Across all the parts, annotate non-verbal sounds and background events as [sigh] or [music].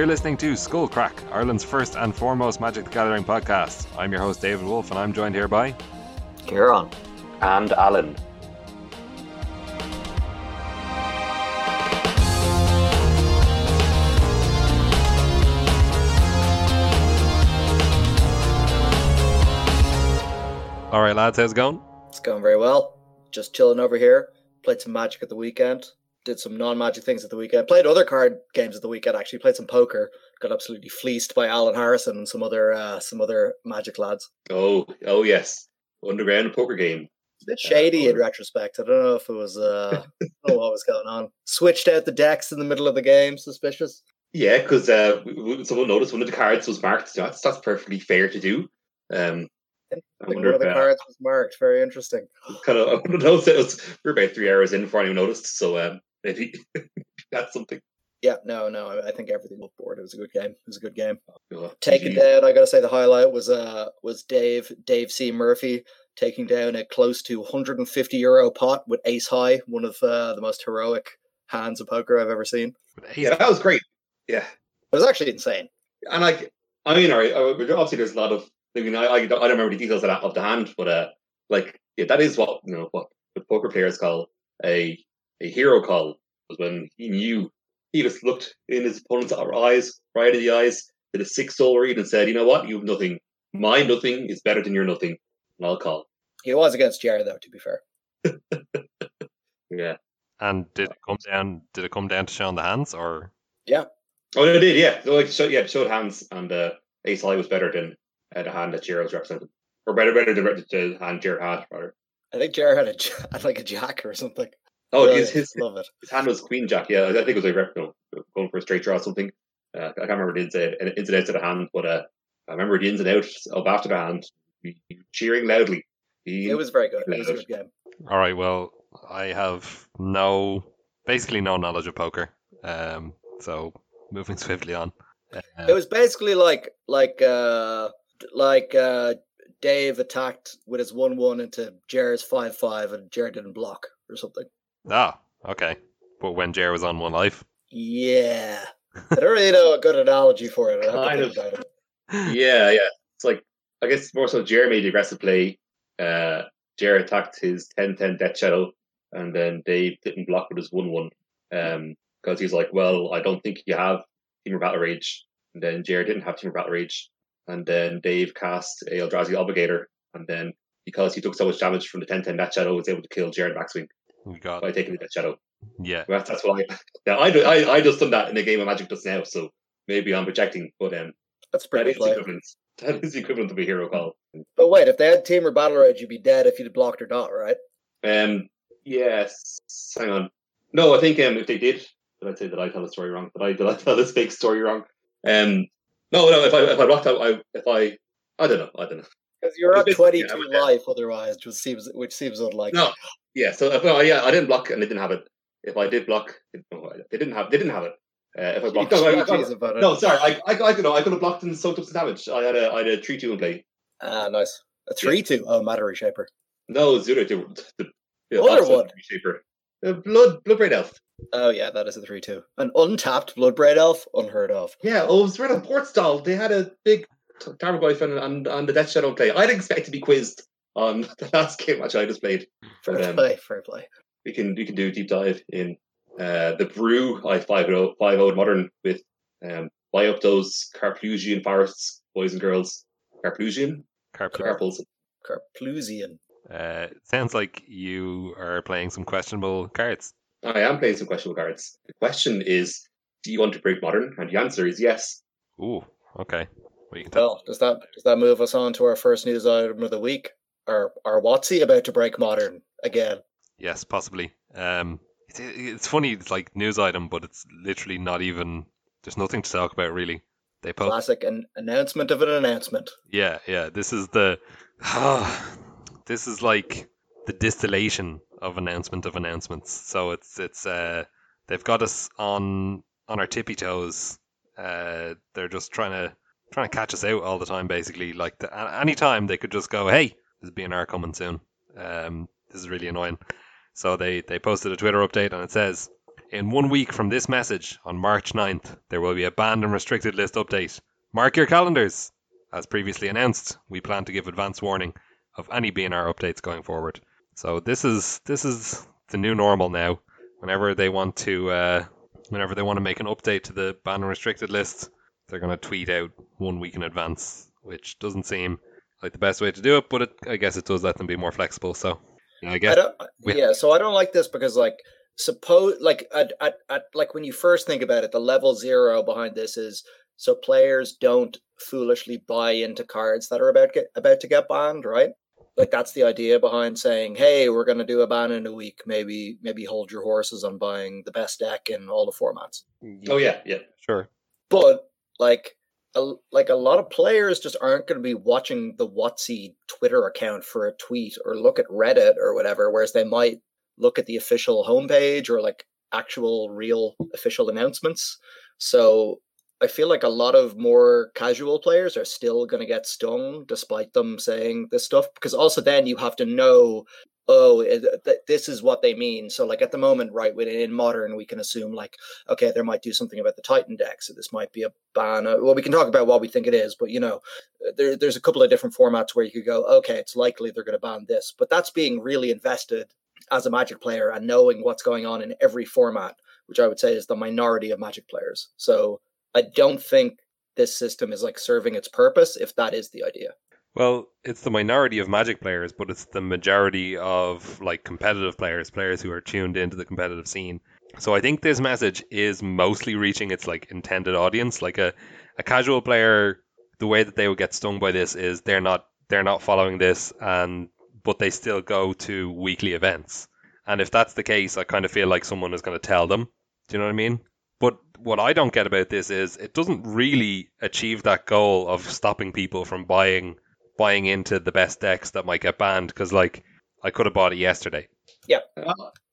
You're listening to Skull Crack, Ireland's first and foremost Magic the Gathering podcast. I'm your host, David Wolf, and I'm joined here by Kieran. And Alan. All right, lads, how's it going? It's going very well. Just chilling over here. Played some Magic at the weekend. Did some non-Magic things at the weekend. Played other card games at the weekend. Actually, played some poker. Got absolutely fleeced by Alan Harrison and some other uh, some other Magic lads. Oh, oh yes, underground poker game. A bit shady in retrospect. I don't know if it was. Uh, I don't know what was going on. Switched out the decks in the middle of the game. Suspicious. Yeah, because uh, someone noticed one of the cards was marked. That's that's perfectly fair to do. Um, I of the cards was marked. Very interesting. Kind of, [laughs] I don't know. It was, we're about three hours in before anyone noticed. So um, maybe [laughs] that's something. Yeah, no, no. I think everything was board. It was a good game. It was a good game. Oh, Taking down, I gotta say, the highlight was uh was Dave Dave C Murphy taking down a close to 150 euro pot with Ace High, one of uh, the most heroic hands of poker I've ever seen. Yeah, that was great. Yeah, it was actually insane. And like, I mean, all right, obviously there's a lot of I mean, I, I, don't remember the details of, that, of the hand, but uh, like yeah, that is what you know what the poker players call a a hero call. Was when he knew he just looked in his opponent's eyes, right in the eyes, did a six soul read, and said, "You know what? You have nothing. My nothing is better than your nothing, and I'll call." He was against Jared, though. To be fair. [laughs] yeah. And did it come down? Did it come down to showing the hands, or? Yeah. Oh, it did. Yeah. So, like, show, yeah, showed hands, and uh, Ace High was better than uh, the hand that Jared was representing, or better, better than the hand Jared had, rather. I think Jared had a [laughs] had like a jack or something. Oh, his, his, love it. His hand was queen jack. Yeah, I think it was like you know, going for a straight draw or something. Uh, I can't remember the ins, uh, ins and outs of the hand, but uh, I remember the ins and outs of after the hand. Cheering loudly. It was very good. It was a good game. All right. Well, I have no, basically no knowledge of poker. Um, so moving [laughs] swiftly on. Uh, it was basically like like uh like uh Dave attacked with his one one into Jared's five five and Jared didn't block or something. Ah, okay. But when Jared was on one life. Yeah. I don't really know a good analogy for it. kind of. Yeah, yeah. It's like I guess more so Jared made the aggressive play. Uh Jared attacked his 10-10 Death Shadow and then Dave didn't block with his one one. Um because he's like, Well, I don't think you have Temur Battle Rage. And then Jared didn't have Temur Battle Rage. And then Dave cast a Eldrazi Obligator. And then because he took so much damage from the 10 10 Death Shadow, was able to kill Jared backswing God. by taking the Death Shadow. Yeah. That's, that's what I. Yeah, I, do, I, I just done that in a game of Magic just now. So maybe I'm projecting. But um, that's pretty that is equivalent. [laughs] That is equivalent to a hero call. But wait, if they had Temur Battle Rage, you'd be dead if you'd blocked or not, right? Um. Yes. Hang on. No, I think um, if they did, did I say that I tell the story wrong? Did I did I tell this fake story wrong? Um, no, no. If I if I blocked out, I if I I don't know. I don't know. Because you're at twenty two yeah, life otherwise, which seems which seems unlikely. No, yeah. So if, well, yeah, I didn't block and they didn't have it. If I did block, they didn't have they didn't have it. Uh, if I [laughs] blocked, no, I, I, no, sorry, I, I, I, could, I could have blocked and soaked up some damage. I had a, I had a three two in play. Ah, nice. A three two. Oh, matter reshaper. No, zero two. The, the other one. Reshaper. The blood, bloodbraid elf. Oh yeah, that is a three two. An untapped bloodbraid elf, unheard of. Yeah, oh, it was right on port stall. They had a big Tarmogoyf and on, on the Death Shadow play. I'd expect to be quizzed on [laughs] the last game match I just played. Fair um, play, fair play. We can we can do a deep dive in uh, the brew I five oh five oh modern with um, buy up those Karplusian forests, boys and girls. Karplusian? Carp- Carpels. Karplusian. Uh, sounds like you are playing some questionable cards. I am playing some questionable cards. The question is, do you want to break modern? And the answer is yes. Ooh, okay. Well, does that does that move us on to our first news item of the week? Or are WotC about to break modern again? Yes, possibly. Um, it's, it's funny. It's like news item, but it's literally not even. There's nothing to talk about really. They post classic an announcement of an announcement. Yeah, yeah. This is the. Oh, this is like the distillation of announcement of announcements. So it's it's uh they've got us on on our tippy toes. Uh, they're just trying to trying to catch us out all the time. Basically, like the, any time they could just go, "Hey, there's BNR coming soon." Um, this is really annoying. So they they posted a Twitter update and it says. In one week from this message, on March 9th, there will be a banned and restricted list update. Mark your calendars! As previously announced, we plan to give advance warning of any BNR updates going forward. So this is this is the new normal now. Whenever they want to uh, whenever they want to make an update to the banned and restricted list, they're going to tweet out one week in advance, which doesn't seem like the best way to do it, but it, I guess it does let them be more flexible. So yeah, I guess I yeah. So I don't like this because like suppose like at, at, at like when you first think about it, the level zero behind this is so players don't foolishly buy into cards that are about get about to get banned, right? Like that's the idea behind saying, "Hey, we're going to do a ban in a week. Maybe, maybe hold your horses on buying the best deck in all the formats." Oh yeah, yeah, sure. But like, a, like a lot of players just aren't going to be watching the WotC Twitter account for a tweet or look at Reddit or whatever, whereas they might look at the official homepage or like actual real official announcements. So I feel like a lot of more casual players are still going to get stung despite them saying this stuff because also then you have to know oh this is what they mean so like at the moment right in modern we can assume like okay there might do something about the titan deck so this might be a ban uh, well we can talk about what we think it is but you know there, there's a couple of different formats where you could go okay it's likely they're going to ban this but that's being really invested as a magic player and knowing what's going on in every format which i would say is the minority of magic players so I don't think this system is like serving its purpose if that is the idea. Well, it's the minority of Magic players, but it's the majority of like competitive players, players who are tuned into the competitive scene. So I think this message is mostly reaching its like intended audience. Like a, a casual player, the way that they would get stung by this is they're not they're not following this and but they still go to weekly events. And if that's the case, I kind of feel like someone is going to tell them. Do you know what I mean? But what I don't get about this is it doesn't really achieve that goal of stopping people from buying buying into the best decks that might get banned because like I could have bought it yesterday. Yeah,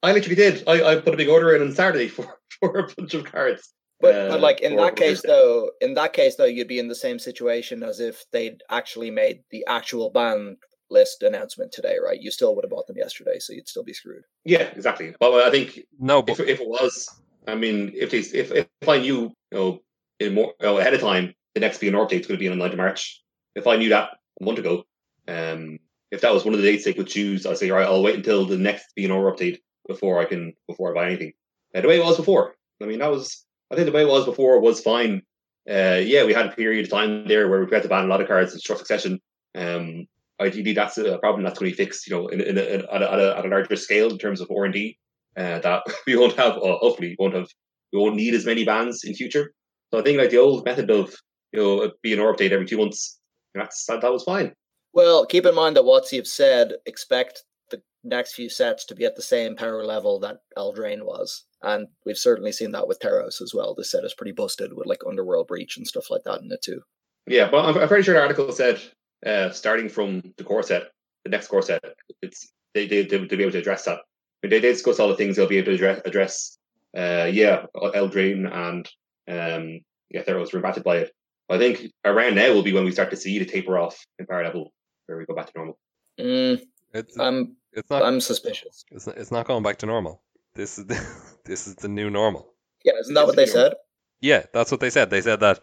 I literally did. I, I put a big order in on Saturday [laughs] for, for a bunch of cards. But, uh, but like in that case though, in that case though, you'd be in the same situation as if they'd actually made the actual ban list announcement today, right? You still would have bought them yesterday, so you'd still be screwed. Yeah, exactly. Well, I think no, but if, if it was I mean, if they, if if I knew, you know, in more you know, ahead of time, the next BNR update is going to be on the 9th of March. If I knew that a month ago, um, if that was one of the dates they could choose, I'd say, all right, I'll wait until the next BNR update before I can before I buy anything. Uh, the way it was before, I mean, that was I think the way it was before was fine. Uh, yeah, we had a period of time there where we had to ban a lot of cards in short succession. Um, ideally, that's a problem that's going to be fixed, you know, in, in, in at, a, at, a, at a larger scale in terms of R and D uh, that [laughs] we won't have, or hopefully won't have, we won't need as many bans in future. So I think like the old method of you know being an update every two months, that's that, that was fine. Well, keep in mind that what you've said, expect the next few sets to be at the same power level that Eldraine was. And we've certainly seen that with Theros as well. This set is pretty busted with like Underworld Breach and stuff like that in it too. Yeah, but I'm, I'm pretty sure the article said uh, starting from the core set, the next core set, it's they they will be able to address that they, they discuss all the things they'll be able to address. address uh, yeah, Eldraine and um, yeah, Theros were impacted by it. I think around now will be when we start to see the taper off in power level, where we go back to normal. Mm, it's, I'm, it's not. I'm suspicious. It's not, it's not going back to normal. This is the, [laughs] this is the new normal. Yeah, isn't that what they said? Yeah, that's what they said. They said that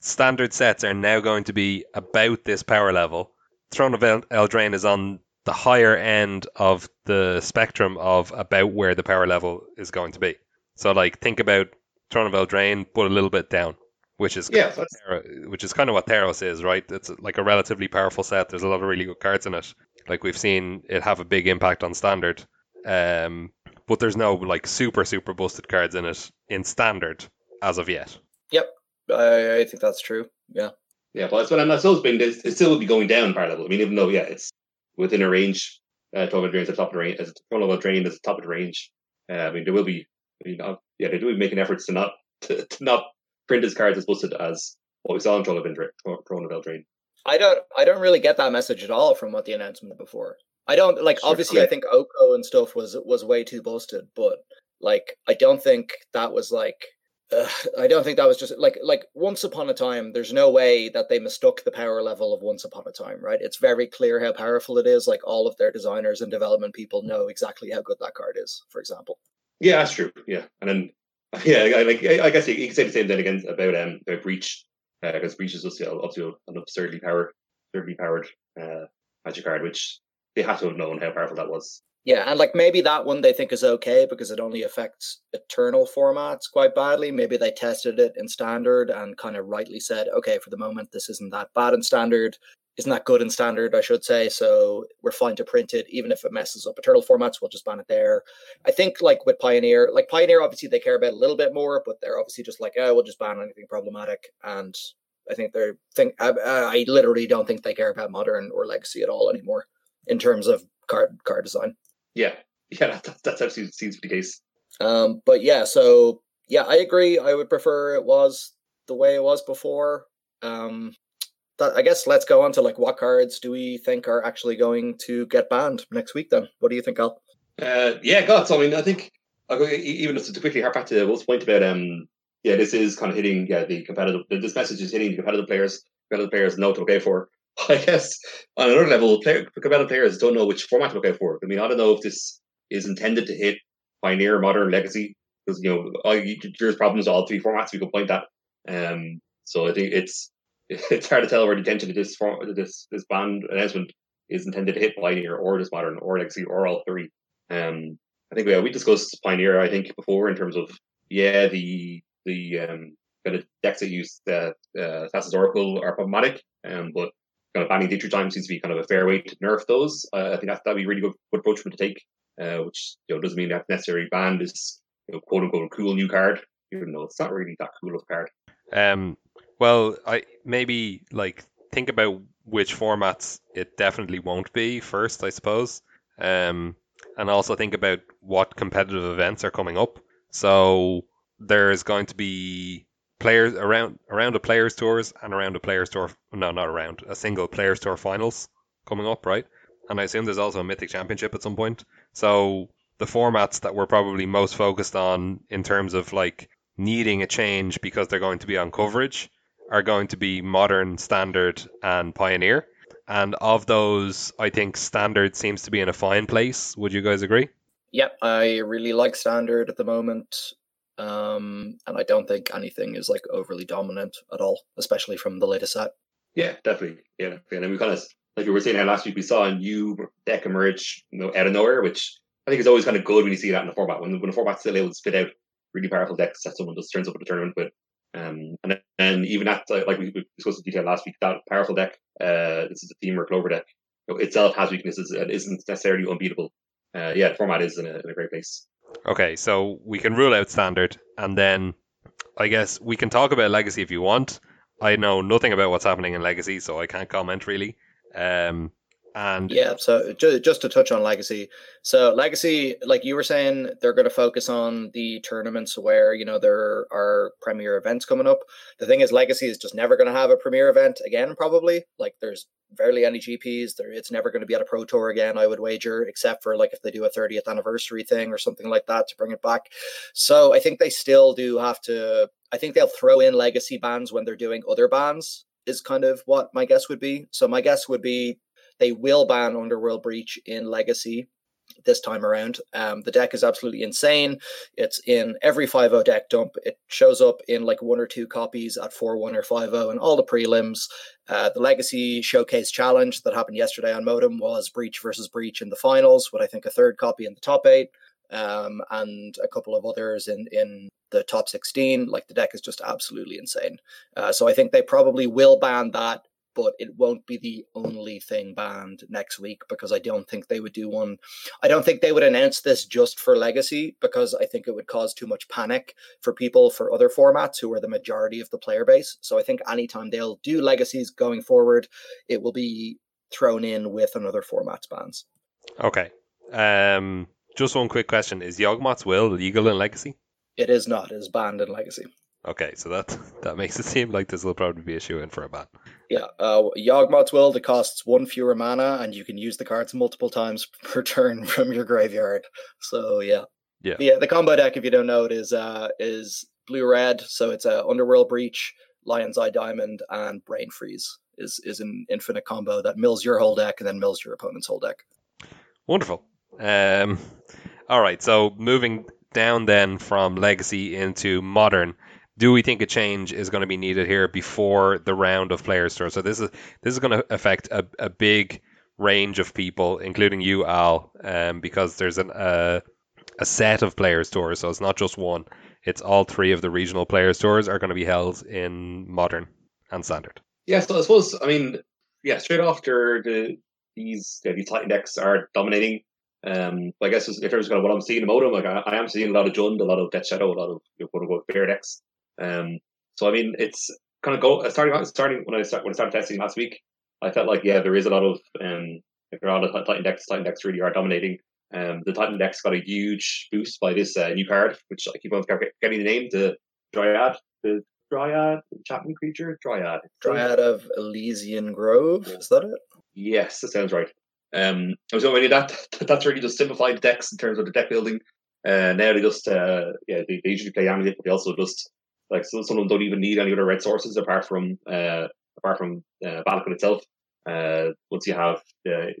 standard sets are now going to be about this power level. Throne of Eldraine is on the higher end of the spectrum of about where the power level is going to be. So like think about Throne of Eldraine, but a little bit down, which is yeah, which is kind of what Theros is, right? It's like a relatively powerful set. There's a lot of really good cards in it. Like we've seen it have a big impact on standard, um, but there's no like super super busted cards in it in standard as of yet. Yep, I, I think that's true. Yeah. Yeah, but it's what I'm not so been. It still will be going down power level. I mean, even though yeah, it's within a range. Uh, 12 drain is the top of the range. As a level drain is the top of the range. Uh, I mean, there will be, you mean, uh, yeah, they do be making efforts to not to, to not print his cards as busted as what we saw in Throne of Eldraine. I don't, I don't really get that message at all from what the announcement before. I don't like. Sure, obviously, okay. I think Oko and stuff was was way too busted, but like, I don't think that was like uh, [sighs] I don't think that was just like like once upon a time. There's no way that they mistook the power level of once upon a time, right? It's very clear how powerful it is. Like all of their designers and development people know exactly how good that card is. For example, Yeah, that's true. Yeah, and then [laughs] yeah, I, like I guess you, you can say the same thing again about um about breach because uh, breach is just obviously an absurdly powered, absurdly powered uh, magic card, which they had to have known how powerful that was. Yeah, and like maybe that one they think is okay because it only affects eternal formats quite badly. Maybe they tested it in standard and kind of rightly said, okay, for the moment this isn't that bad in standard, isn't that good in standard, I should say. So we're fine to print it, even if it messes up eternal formats, we'll just ban it there. I think like with Pioneer, like Pioneer obviously they care about a little bit more, but they're obviously just like, oh, we'll just ban anything problematic. And I think they're think I, I literally don't think they care about modern or legacy at all anymore in terms of card card design. Yeah, yeah, that, that's actually seems to be the case. Um, but yeah, so yeah, I agree. I would prefer it was the way it was before. Um, I guess let's go on to like what cards do we think are actually going to get banned next week? Then, what do you think, Al? Uh, yeah, God. So I mean, I think i go even just to quickly harp back to Will's point about um, yeah, this is kind of hitting yeah the competitive. This message is hitting the competitive players. Competitive players know to look for. [laughs] I guess on another level, player, competitive players don't know which format to look out for. I mean, I don't know if this is intended to hit Pioneer, Modern, Legacy, because you know all, there's problems all three formats. We can point that. Um, so I think it's [laughs] it's hard to tell where the intention of this form, this this band announcement is intended to hit Pioneer or this Modern or Legacy or all three. Um, I think we we discussed Pioneer I think before in terms of yeah the the um, kind of decks that use the uh, Thassa's Oracle are problematic, um, but kind of banning Dig Through Time seems to be kind of a fair way to nerf those. Uh, I think that that'd be a really good, good approach for to take, uh, which you know doesn't mean that necessarily banned is you know, quote unquote cool new card, even though it's not really that cool of a card. Um, well, I maybe like think about which formats it definitely won't be first, I suppose. Um, and also think about what competitive events are coming up. So there's going to be players around around the players tours and around the players tour no not around a single players tour finals coming up right and i assume there's also a mythic championship at some point so the formats that we're probably most focused on in terms of like needing a change because they're going to be on coverage are going to be modern standard and pioneer and of those i think standard seems to be in a fine place would you guys agree Yep, I really like standard at the moment. Um, and I don't think anything is like overly dominant at all, especially from the latest set. Yeah, definitely. Yeah, and we kind of like we were saying how last week, we saw a new deck emerge, you know, out of nowhere, which I think is always kind of good when you see that in the format. When when the format's still able to spit out really powerful decks that someone just turns up at the tournament with. Um, and then even that, like we discussed in detail last week, that powerful deck, uh, this is a Temur Clover deck, you know, itself has weaknesses and isn't necessarily unbeatable. Uh, yeah, the format is in a, in a great place. Okay, so we can rule out standard, and then I guess we can talk about legacy if you want. I know nothing about what's happening in legacy, so I can't comment really. Um, and yeah, so just to touch on legacy, so legacy, like you were saying, they're going to focus on the tournaments where you know there are premier events coming up. The thing is, legacy is just never going to have a premier event again. Probably, like there's barely any GPs. There, it's never going to be at a pro tour again. I would wager, except for like if they do a 30th anniversary thing or something like that to bring it back. So I think they still do have to. I think they'll throw in legacy bans when they're doing other bans. Is kind of what my guess would be. So my guess would be they will ban Underworld Breach in Legacy this time around. Um, the deck is absolutely insane. It's in every 5 deck dump. It shows up in like one or two copies at 4 1 or 5 and all the prelims. Uh, the Legacy Showcase Challenge that happened yesterday on Modo was Breach versus Breach in the finals, with I think a third copy in the top eight. Um, and a couple of others in, in the top 16. Like the deck is just absolutely insane. Uh, so I think they probably will ban that but it won't be the only thing banned next week because I don't think they would do one. I don't think they would announce this just for Legacy because I think it would cause too much panic for people for other formats who are the majority of the player base. So I think anytime they'll do Legacies going forward, it will be thrown in with another format's bans. Okay. Um, just one quick question: Is Yawgmoth's Will legal in Legacy? It is not. It is banned in Legacy. Okay, so that [laughs] that makes it seem like this will probably be a shoe in for a ban. Yeah, uh, Yawgmoth's Will, it costs one fewer mana, and you can use the cards multiple times [laughs] per turn from your graveyard. So yeah, yeah, yeah. The combo deck, if you don't know it, is uh is blue red. So it's a Underworld Breach, Lion's Eye Diamond, and Brain Freeze is is an infinite combo that mills your whole deck and then mills your opponent's whole deck. Wonderful. Um, all right, so moving down then from legacy into modern, do we think a change is going to be needed here before the round of players tour? So this is this is going to affect a, a big range of people, including you, Al, um, because there's an, uh, a set of players tours, so it's not just one. It's all three of the regional players tours are going to be held in modern and standard. Yeah, so I suppose I mean, yeah, straight after the these yeah, these Titan decks are dominating. Um, I guess in terms of what I'm seeing about them, like I, I, am seeing a lot of Jund, a lot of Death Shadow, a lot of you know, quote unquote fair decks. Um, so I mean, it's kind of go uh, starting starting when I start when I started testing last week. I felt like yeah, there is a lot of um, there are a of Titan decks. Titan decks really are dominating. Um, the Titan decks got a huge boost by this uh, new card, which I keep on getting the name, the Dryad, the Dryad, the Chapman creature, Dryad. Dryad of Ilysian Grove, is that it? Yes, that sounds right. Um, so I mean that [laughs] that's really just simplified decks in terms of the deck building. Uh, now they just uh, yeah they, they usually play Amulet, but they also just like some, some of them don't even need any other red sources apart from uh, apart from uh, Valakut itself. Uh, once you have the,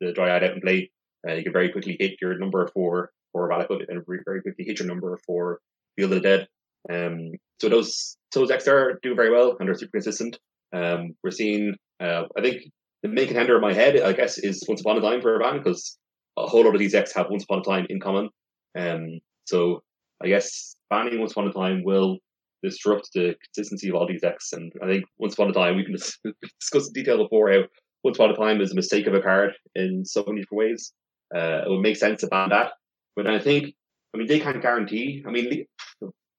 the, Dryad out in play, uh, you can very quickly hit your number for for Valakut and very quickly hit your number for Field of the Dead. Um, so those those decks are doing very well and they're super consistent. Um, we're seeing, uh, I think the main contender in my head, I guess, is Once Upon a Time for a ban because a whole lot of these decks have Once Upon a Time in common. Um, so I guess banning Once Upon a Time will disrupt the consistency of all these decks. And I think Once Upon a Time, we can [laughs] discuss in detail before how Once Upon a Time is a mistake of a card in so many different ways. Uh, it would make sense to ban that. But I think, I mean, they can't guarantee, I mean,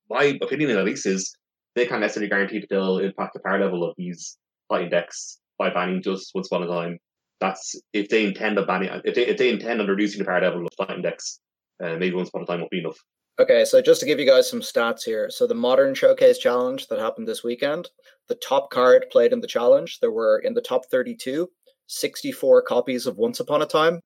my opinion at least is they can't necessarily guarantee that they'll impact the power level of these Titan decks by banning just once upon a time. That's if they intend on banning, if they if they intend on reducing the power level of Titan decks, uh, maybe once upon a time won't be enough. Okay, so just to give you guys some stats here. So the modern showcase challenge that happened this weekend, the top card played in the challenge, there were in the top 32, 64 copies of Once Upon a Time,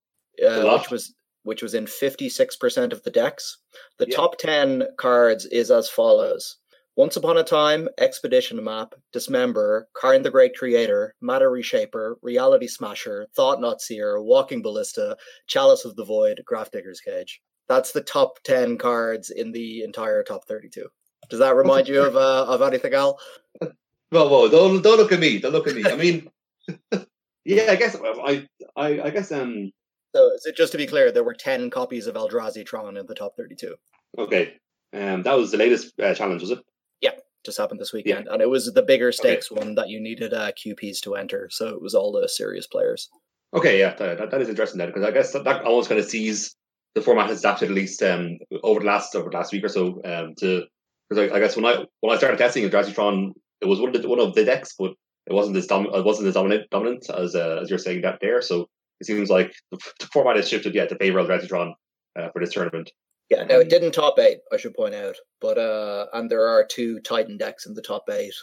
uh, which was which was in 56% of the decks. The yeah. top 10 cards is as follows. Once Upon a Time, Expedition Map, Dismember, Karn the Great Creator, Matter Reshaper, Reality Smasher, Thought-Knot Seer, Walking Ballista, Chalice of the Void, Grafdigger's Cage. That's the top 10 cards in the entire top 32. Does that remind you of uh, of anything, Al? [laughs] Well, well, don't don't look at me. Don't look at me. I mean, [laughs] yeah, I guess I, I, I guess um. So, so, just to be clear, there were ten copies of Eldrazi Tron in the top thirty-two. Okay, um, that was the latest uh, challenge, was it? Yeah, just happened this weekend, yeah. and it was the bigger stakes okay. one that you needed uh, QPs to enter. So it was all the serious players. Okay, yeah, that, that is interesting then, because I guess that, that almost kind of sees the format has adapted at least um, over the last over the last week or so um, to because I, I, guess when I when I started testing Tron, it was one of the one of the decks, but it wasn't as dom- it wasn't as dominant dominant as uh, as you're saying that there. So it seems like the, the format has shifted yeah to favor Eldrazi Tron uh, for this tournament. Yeah, no, it didn't top eight. I should point out, but uh, and there are two Titan decks in the top eight.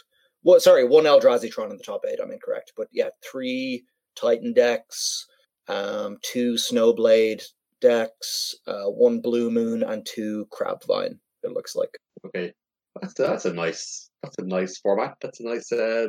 Well, sorry, one Eldrazi Tron in the top eight. I'm incorrect, but yeah, three Titan decks, um, two Snowblade decks, uh, one Blue Moon, and two Crabvine. It looks like. Okay, that's a, that's a nice that's a nice format. That's a nice uh,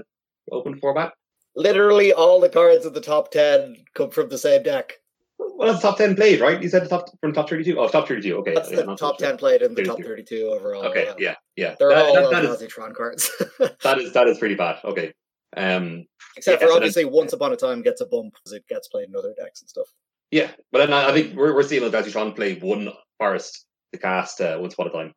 open format. Literally, all the cards in the top ten come from the same deck. Well, that's top ten played, right? You said the top from top thirty-two. Oh, top thirty-two. Okay, that's the top ten played in the 32. top thirty-two overall. Okay, yeah, yeah. yeah. They're that, all that, that is, cards. [laughs] that is that is pretty bad. Okay. Um, Except yeah, for obviously, once upon a time gets a bump because it gets played in other decks and stuff. Yeah, but I, I think we're, we're seeing Eldrazi play one forest to cast uh, once upon a time.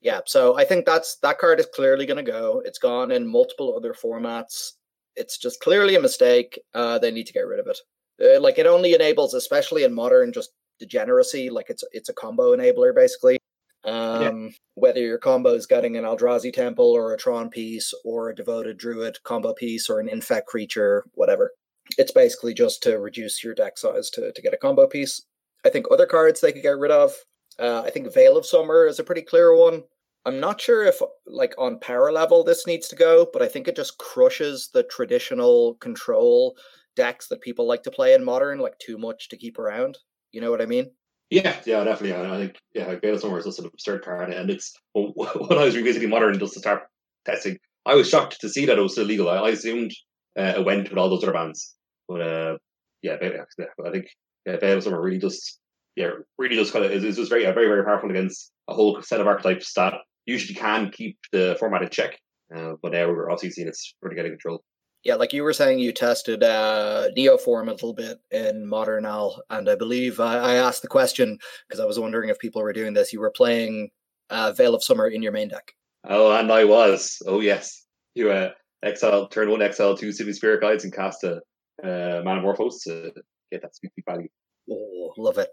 Yeah, so I think that's that card is clearly going to go. It's gone in multiple other formats. It's just clearly a mistake. Uh, they need to get rid of it. Uh, like it only enables, especially in modern, just degeneracy. Like it's it's a combo enabler basically. Um, yeah. Whether your combo is getting an Eldrazi Temple or a Tron piece or a Devoted Druid combo piece or an Infect creature, whatever. It's basically just to reduce your deck size to, to get a combo piece. I think other cards they could get rid of. Uh, I think Veil of Summer is a pretty clear one. I'm not sure if, like, on power level this needs to go, but I think it just crushes the traditional control decks that people like to play in modern, like, too much to keep around. You know what I mean? Yeah, yeah, definitely. I think yeah, Veil of Summer is just an absurd card, and it's [laughs] when I was revisiting modern just to start testing, I was shocked to see that it was still legal. I, I assumed uh, it went with all those other bands. But uh, yeah, I think yeah, Veil of Summer really does yeah, really does kind of is, is very very very powerful against a whole set of archetypes that usually can keep the format in check. Uh, but now we're obviously seeing it's really getting control. Yeah, like you were saying, you tested uh, Neoform a little bit in Modern Al, and I believe I, I asked the question because I was wondering if people were doing this. You were playing uh, Veil of Summer in your main deck. Oh, and I was. Oh, yes. You uh, exile, turn one, exile two City Spirit Guides and cast a uh, Manamorphose to get that sweet value. Oh, love it.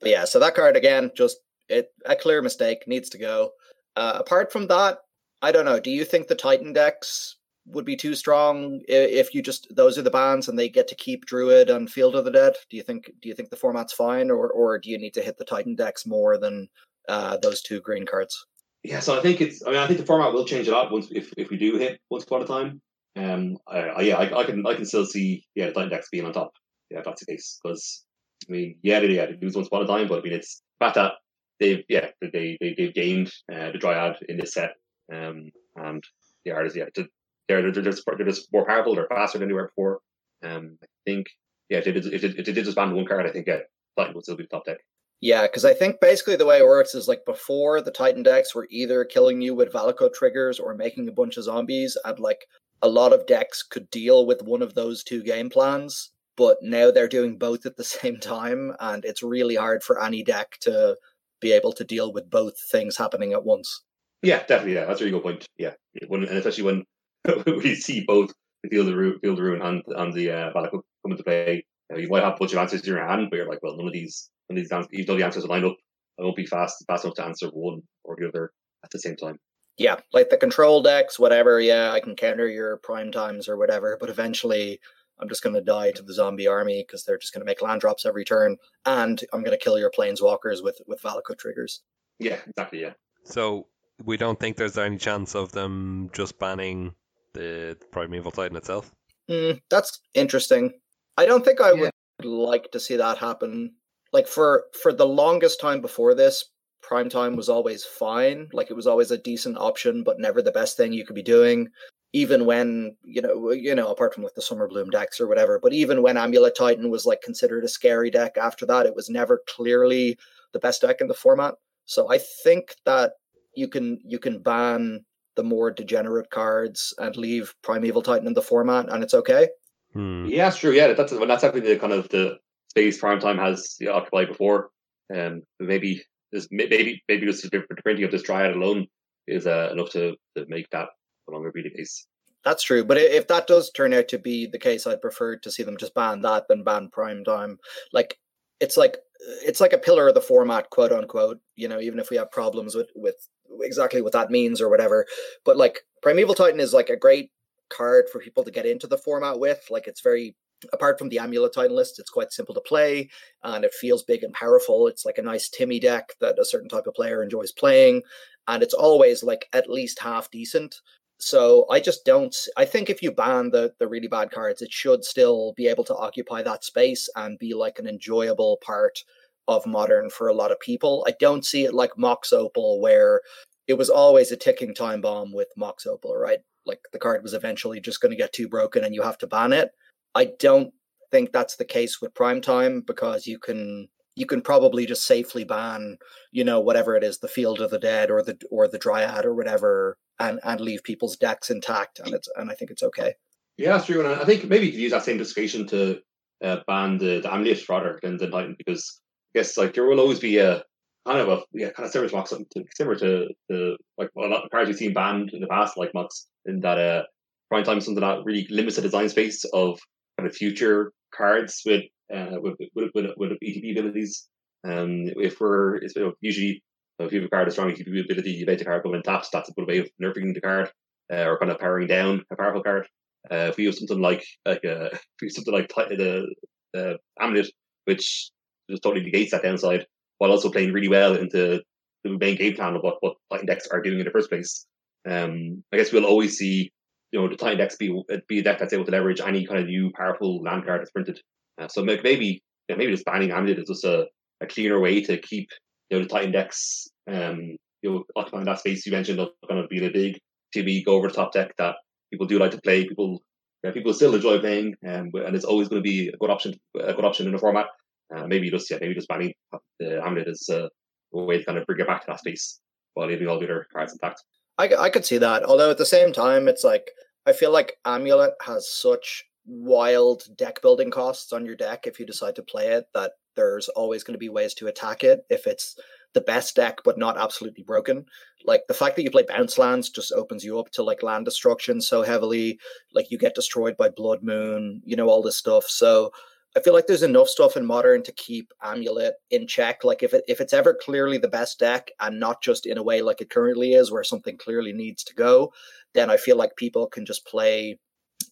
But yeah, so that card again, just it a clear mistake, needs to go. Uh, apart from that, I don't know. Do you think the Titan decks would be too strong if you just those are the bands and they get to keep Druid and Field of the Dead? Do you think do you think the format's fine, or or do you need to hit the Titan decks more than uh, those two green cards? Yeah, so I think it's. I mean, I think the format will change a lot once if, if we do hit once upon a time. Um, I, yeah, I, I, can I can still see yeah the Titan decks being on top. Yeah, that's the case. Because I mean, yeah, they, yeah, lose once upon a time, but I mean, it's fact that they've yeah they they they've gained uh, the Dryad in this set. Um, and the artists, yeah, they're, they're, they're, just, they're just more powerful, they're faster than they were before. Um, I think, yeah, if they did, they, they did just ban one card, I think yeah, Titan would still be the top deck. Yeah, because I think basically the way it works is like before the Titan decks were either killing you with Valakut triggers or making a bunch of zombies, and like a lot of decks could deal with one of those two game plans. But now they're doing both at the [laughs] same time, and it's really hard for any deck to be able to deal with both things happening at once. Yeah, definitely. Yeah, that's a really good point. Yeah, when, and especially when [laughs] we see both the field of ruin, field of ruin and and the uh, Valakut come into play. You, know, you, might have a bunch of answers in your hand, but you're like, well, none of these, none of these, answers, even though the answers are lined up, I won't be fast fast enough to answer one or the other at the same time. Yeah, like the control decks, whatever. Yeah, I can counter your prime times or whatever, but eventually. I'm just going to die to the zombie army because they're just going to make land drops every turn, and I'm going to kill your planeswalkers with with Valakut triggers. Yeah, exactly. Yeah. So we don't think there's any chance of them just banning the Primeval Titan itself. Mm, that's interesting. I don't think I yeah. would like to see that happen. Like for for the longest time before this, prime time was always fine. Like it was always a decent option, but never the best thing you could be doing. Even when you know, you know, apart from like the Summer Bloom decks or whatever, but even when Amulet Titan was like considered a scary deck after that, it was never clearly the best deck in the format. So I think that you can you can ban the more degenerate cards and leave Primeval Titan in the format, and it's okay. Hmm. Yeah, it's true. Yeah, that's that's definitely the kind of the space Prime Time has occupied before. Um, maybe this maybe maybe just the printing of this Dryad alone is uh, enough to, to make that no longer be the case. That's true, but if that does turn out to be the case, I'd prefer to see them just ban that than ban Prime Time. Like it's like it's like a pillar of the format, quote unquote. You know, even if we have problems with with exactly what that means or whatever, but like Primeval Titan is like a great card for people to get into the format with. Like it's very apart from the amulet list, it's quite simple to play and it feels big and powerful. It's like a nice Timmy deck that a certain type of player enjoys playing, and it's always like at least half decent. So I just don't. I think if you ban the the really bad cards, it should still be able to occupy that space and be like an enjoyable part of modern for a lot of people. I don't see it like Mox Opal, where it was always a ticking time bomb with Mox Opal, right? Like the card was eventually just going to get too broken and you have to ban it. I don't think that's the case with Prime Time because you can you can probably just safely ban, you know, whatever it is, the Field of the Dead or the or the Dryad or whatever, and and leave people's decks intact, and it's and I think it's okay. Yeah, that's true, and I think maybe you could use that same justification to uh, ban the, the Amulet rather than the Titan because I guess like there will always be a kind of a yeah kind of similar to Mox, similar to the like well, a lot of cards we've seen banned in the past, like Mox, in that uh prime time is something that really limits the design space of kind of future cards with uh, with, with, with, with ETB abilities. Um, if we're it's, you know, usually if you have a card with strong ETB ability, you make the card go in taps. That's a good way of nerfing the card uh, or kind of powering down a powerful card. Uh, if we use something like like uh, [laughs] if we something like the the amulet, which just totally negates that downside, while also playing really well into the main game plan of what what Titan decks are doing in the first place. Um, I guess we'll always see you know the Titan decks be be a deck that's able to leverage any kind of new powerful land card that's printed. Uh, so maybe maybe just banning Amulet is just a, a cleaner way to keep you know the Titan decks um you know occupying that space you mentioned of going to be a big TV go over the top deck that people do like to play. People yeah, people still enjoy playing, um, and it's always going to be a good option a good option in the format. Uh, maybe just yeah, maybe just banning the amulet is uh, a way to kind of bring it back to that space while leaving all the other cards intact. I, I could see that. Although at the same time, it's like I feel like Amulet has such wild deck building costs on your deck if you decide to play it that there's always going to be ways to attack it if it's the best deck but not absolutely broken. Like the fact that you play bounce lands just opens you up to like land destruction so heavily like you get destroyed by blood moon you know all this stuff. So i feel like there's enough stuff in modern to keep amulet in check like if it if it's ever clearly the best deck and not just in a way like it currently is where something clearly needs to go then i feel like people can just play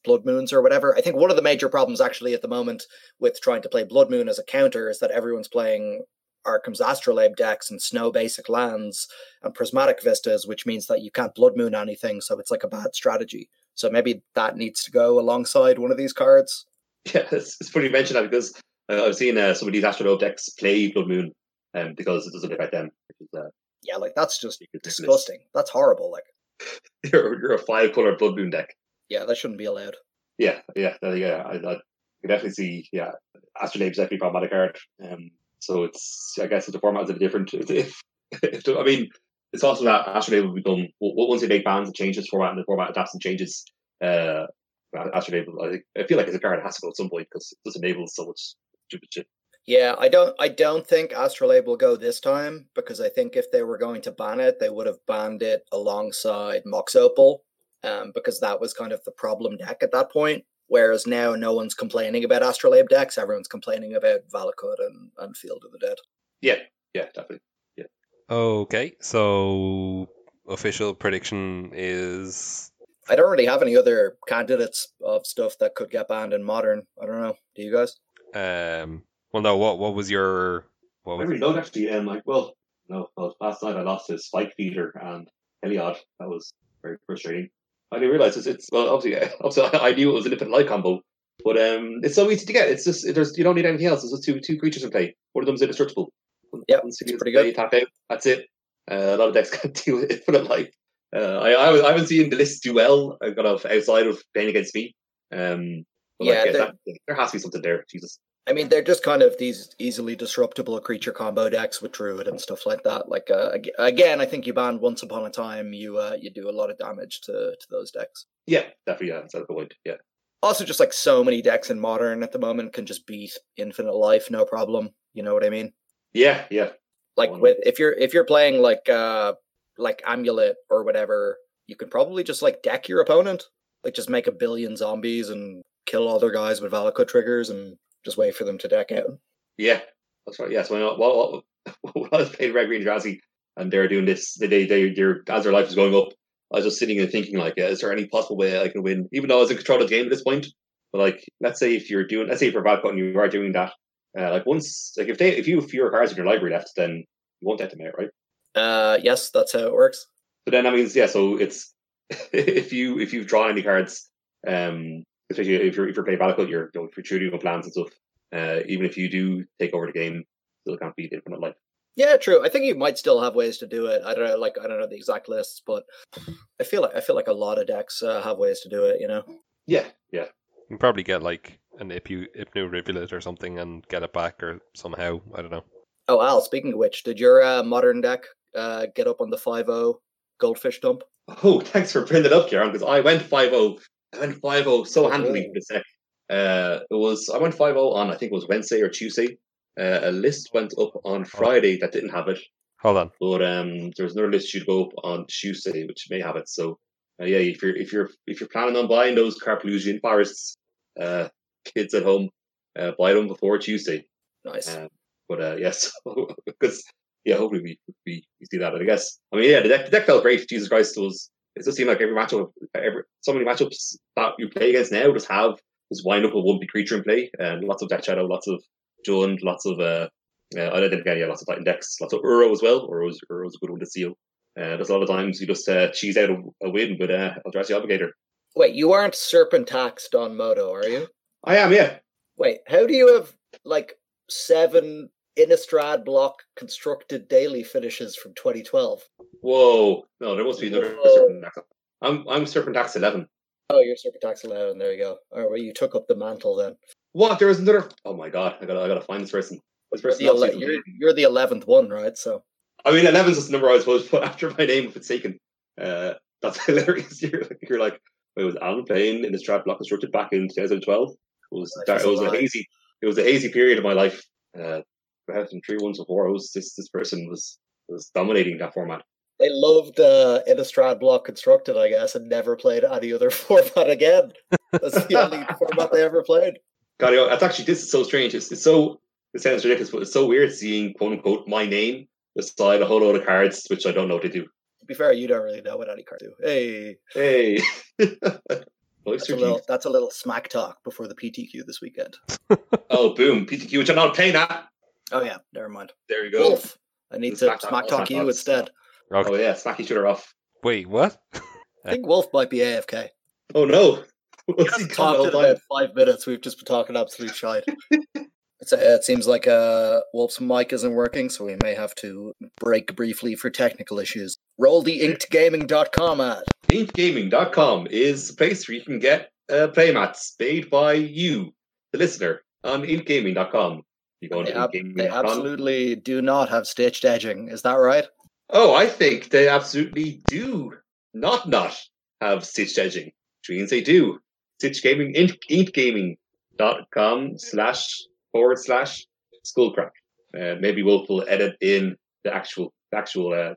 Blood Moons or whatever. I think one of the major problems actually at the moment with trying to play Blood Moon as a counter is that everyone's playing Arcum's Astrolabe decks and Snow basic lands and Prismatic Vistas, which means that you can't Blood Moon anything, so it's like a bad strategy. So maybe that needs to go alongside one of these cards. [laughs] Yeah, it's, it's funny you mention that because uh, I've seen uh, some of these Astrolabe decks play Blood Moon um, because it doesn't affect them. Is, uh, yeah, like that's just disgusting. That's horrible. Like [laughs] you're, you're a five color Blood Moon deck. Yeah, that shouldn't be allowed. Yeah, yeah, yeah. I, I can definitely see. Yeah, Astrolabe's definitely problematic card. Um, so it's I guess the format is a bit different. [laughs] If, if, I mean, it's also that Astrolabe will become once they make bans and changes format and the format adapts and changes. Uh, Astrolabe, I, I feel like it's a card that has to go at some point because it just enables so much stupid shit. Yeah, I don't I don't think Astrolabe will go this time because I think if they were going to ban it, they would have banned it alongside Mox Opal, um, because that was kind of the problem deck at that point. Whereas now, no one's complaining about Astrolabe decks; everyone's complaining about Valakut and, and Field of the Dead. Yeah, yeah, definitely. Yeah. Okay, so official prediction is. I don't really have any other candidates of stuff that could get banned in modern. I don't know. Do you guys? Um. Well, no. What What was your? What was I really don't actually. Um. Like, well, no. Well, last night I lost to Spike Feeder and Heliod. That was very frustrating. I didn't realize it's, it's well, obviously, [laughs] obviously, I knew it was an infinite light combo, but um, it's so easy to get. It's just there's you don't need anything else. There's just two two creatures in play. One of them's indestructible. Yeah, it's pretty good. You tap out. That's it. Uh, a lot of decks [laughs] can't deal with infinite light. Uh, I, I I haven't seen the list do well. kind of outside of playing against me. Um, yeah, like, that, there has to be something there. Jesus. I mean, they're just kind of these easily disruptible creature combo decks with Druid and stuff like that. Like uh, again, I think you ban Once Upon a Time, you uh, you do a lot of damage to to those decks. Yeah, definitely. Yeah, that's the point. Yeah. Also, just like so many decks in Modern at the moment can just beat Infinite Life, no problem. You know what I mean? Yeah, yeah. Like with if you're if you're playing like uh like Amulet or whatever, you can probably just like deck your opponent, like just make a billion zombies and kill other guys with Valakut triggers and just wait for them to deck out. Yeah, that's right. Yes, yeah, so [laughs] when, I was playing Red Green Jirazi and they're doing this, they they they they're, as their life is going up, I was just sitting and thinking like, yeah, is there any possible way I can win? Even though I was in control of the game at this point, but like, let's say if you're doing, let's say for Valakut and you are doing that, uh, like once, like if they if you have fewer cards in your library left, then you won't deck them out, right? Uh, yes, that's how it works. So then that means yeah, so it's [laughs] if you if you've drawn any cards, um, especially if you're if you're playing Valakut, you're you know, if you're shooting your plans and stuff. Uh, even if you do take over the game, still can't beat Infinite Life. Yeah, true. I think you might still have ways to do it. I don't know, like I don't know the exact lists, but I feel like I feel like a lot of decks uh, have ways to do it. You know. Yeah, yeah. You can probably get like an Ipu, Ipnu Rivulet or something and get it back or somehow. I don't know. Oh, Al. Speaking of which, did your uh, modern deck uh, get up on the 5-0 goldfish dump? Oh, [laughs] thanks for bringing it up, Kieran, because I went 5-0 I went 5 so handily for this deck. Uh, it was I went 5 on I think it was Wednesday or Tuesday. Uh, a list went up on Friday that didn't have it. Hold on. But um, there's another list should go up on Tuesday which may have it. So uh, yeah, if you're if you're if you're planning on buying those Karpelusian forests, uh, kids at home, uh, buy them before Tuesday. Nice. Um, but uh, yes, [laughs] because yeah, hopefully we, we we see that. And I guess I mean yeah, the deck the deck felt great. Jesus Christ, it was it does seem like every matchup, every so many matchups that you play against now just have this wind up with one big creature in play, and lots of Death Shadow, lots of Jund, lots of uh, uh I don't think again, yeah, lots of Titan decks, lots of Uro as well. Uro's Uro's a good one to seal. Uh, there's a lot of times you just uh, cheese out a, a win with uh, Eldrazi Obligator. Wait, you aren't serpent taxed on Modo, are you? I am, yeah. Wait, how do you have like seven Innistrad block constructed daily finishes from 2012. Whoa! No, there must be another I'm I'm Serpentax 11. Oh, you're Serpentax 11. There you go. All right, well, you took up the mantle then. What? There was another. Oh my god! I gotta, I gotta find this person. This You're the, ele- you're, you're the 11th one, right? So I mean, 11 is the number I suppose, supposed to put [laughs] after my name if it's taken. Uh, that's [laughs] hilarious. You're like, you're like, wait, was Alan playing in the Strat Block Constructed back in 2012? It was that, it was a hazy it was a hazy period of my life. Uh, had some three ones before. I was this this person was was dominating that format. they loved uh, Innistrad Block Constructed, I guess, and never played any other [laughs] format again. That's the only [laughs] format they ever played. God, it's actually this is so strange. It's, it's so it sounds ridiculous, but it's so weird seeing quote unquote my name beside a whole load of cards, which I don't know what they do. To be fair, you don't really know what any card do. Hey, Hey, [laughs] that's a little that's a little smack talk before the PTQ this weekend. oh boom, PTQ, which I'm not paying at. Oh yeah, never mind. There you go. Wolf, I need The to smack talk- smack talk you talks. instead. Okay. Oh yeah, smack each other off. Wait, what? [laughs] I think Wolf might be AFK. Oh no. [laughs] We What's he haven't got talked in about five minutes. We've just been talking absolute shite. [laughs] It's, uh, it seems like uh, Wolf's mic isn't working, so we may have to break briefly for technical issues. Roll the inkedgaming.com ad. Inkgaming.com is a place where you can get uh, playmats made by you, the listener, on inkgaming.com. You go They, into ab- they inkgaming.com. absolutely do not have stitched edging. Is that right? Oh, I think they absolutely do not not have stitched edging, which means they do. Stitch Gaming, ink, inkgaming.com slash forward slash skullcrack. Uh, maybe Wolf will edit in the actual actual uh,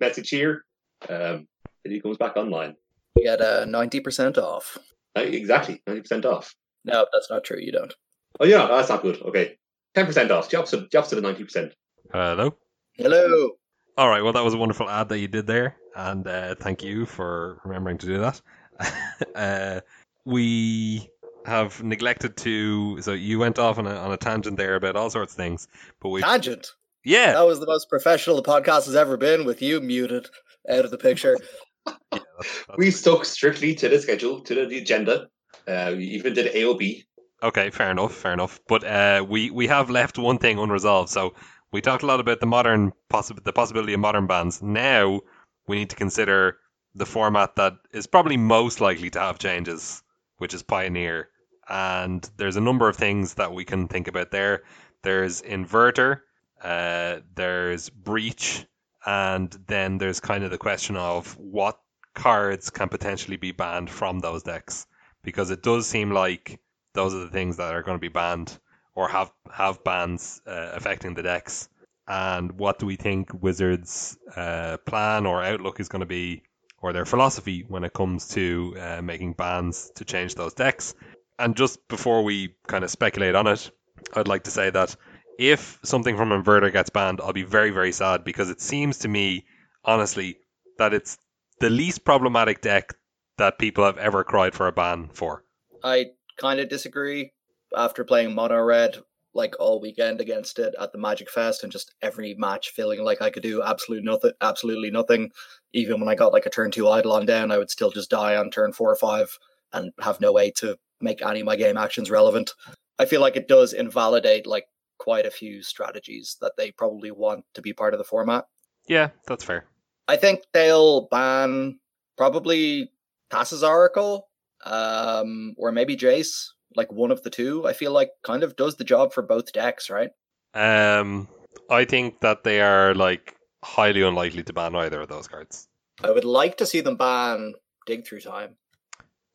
message here. Um, and he comes back online. You get uh, 90% off. Uh, exactly, 90% off. No, that's not true. You don't. Oh, yeah, that's not good. Okay. 10% off. The opposite, the opposite of 90%. Hello. Hello. All right. Well, that was a wonderful ad that you did there, and uh, thank you for remembering to do that. [laughs] uh, we have neglected to. So you went off on a, on a tangent there about all sorts of things, but we Tangent. yeah, That was the most professional the podcast has ever been with you muted out of the picture. [laughs] yeah that's- We stuck strictly to the schedule, to the, the agenda. Uh, we even did AOB. Okay, fair enough, fair enough. But uh, we we have left one thing unresolved. So we talked a lot about the modern possi- the possibility of modern bands. Now we need to consider the format that is probably most likely to have changes, which is Pioneer. And there's a number of things that we can think about there. There's Inverter, uh, there's Breach, and then there's kind of the question of what cards can potentially be banned from those decks. Because it does seem like those are the things that are going to be banned or have have bans uh, affecting the decks. And what do we think Wizards' uh, plan or outlook is going to be, or their philosophy when it comes to uh, making bans to change those decks? And just before we kind of speculate on it, I'd like to say that if something from Inverter gets banned, I'll be very very sad because it seems to me, honestly, that it's the least problematic deck that people have ever cried for a ban for. I kind of disagree. After playing Mono Red like all weekend against it at the Magic Fest and just every match feeling like I could do absolutely nothing, absolutely nothing. Even when I got like a turn two Eidolon down, I would still just die on turn four or five and have no way to make any of my game actions relevant. I feel like it does invalidate like quite a few strategies that they probably want to be part of the format. Yeah, that's fair. I think they'll ban probably Thassa's Oracle, um, or maybe Jace, like one of the two. I feel like kind of does the job for both decks, right? Um, I think that they are like highly unlikely to ban either of those cards. I would like to see them ban Dig Through Time.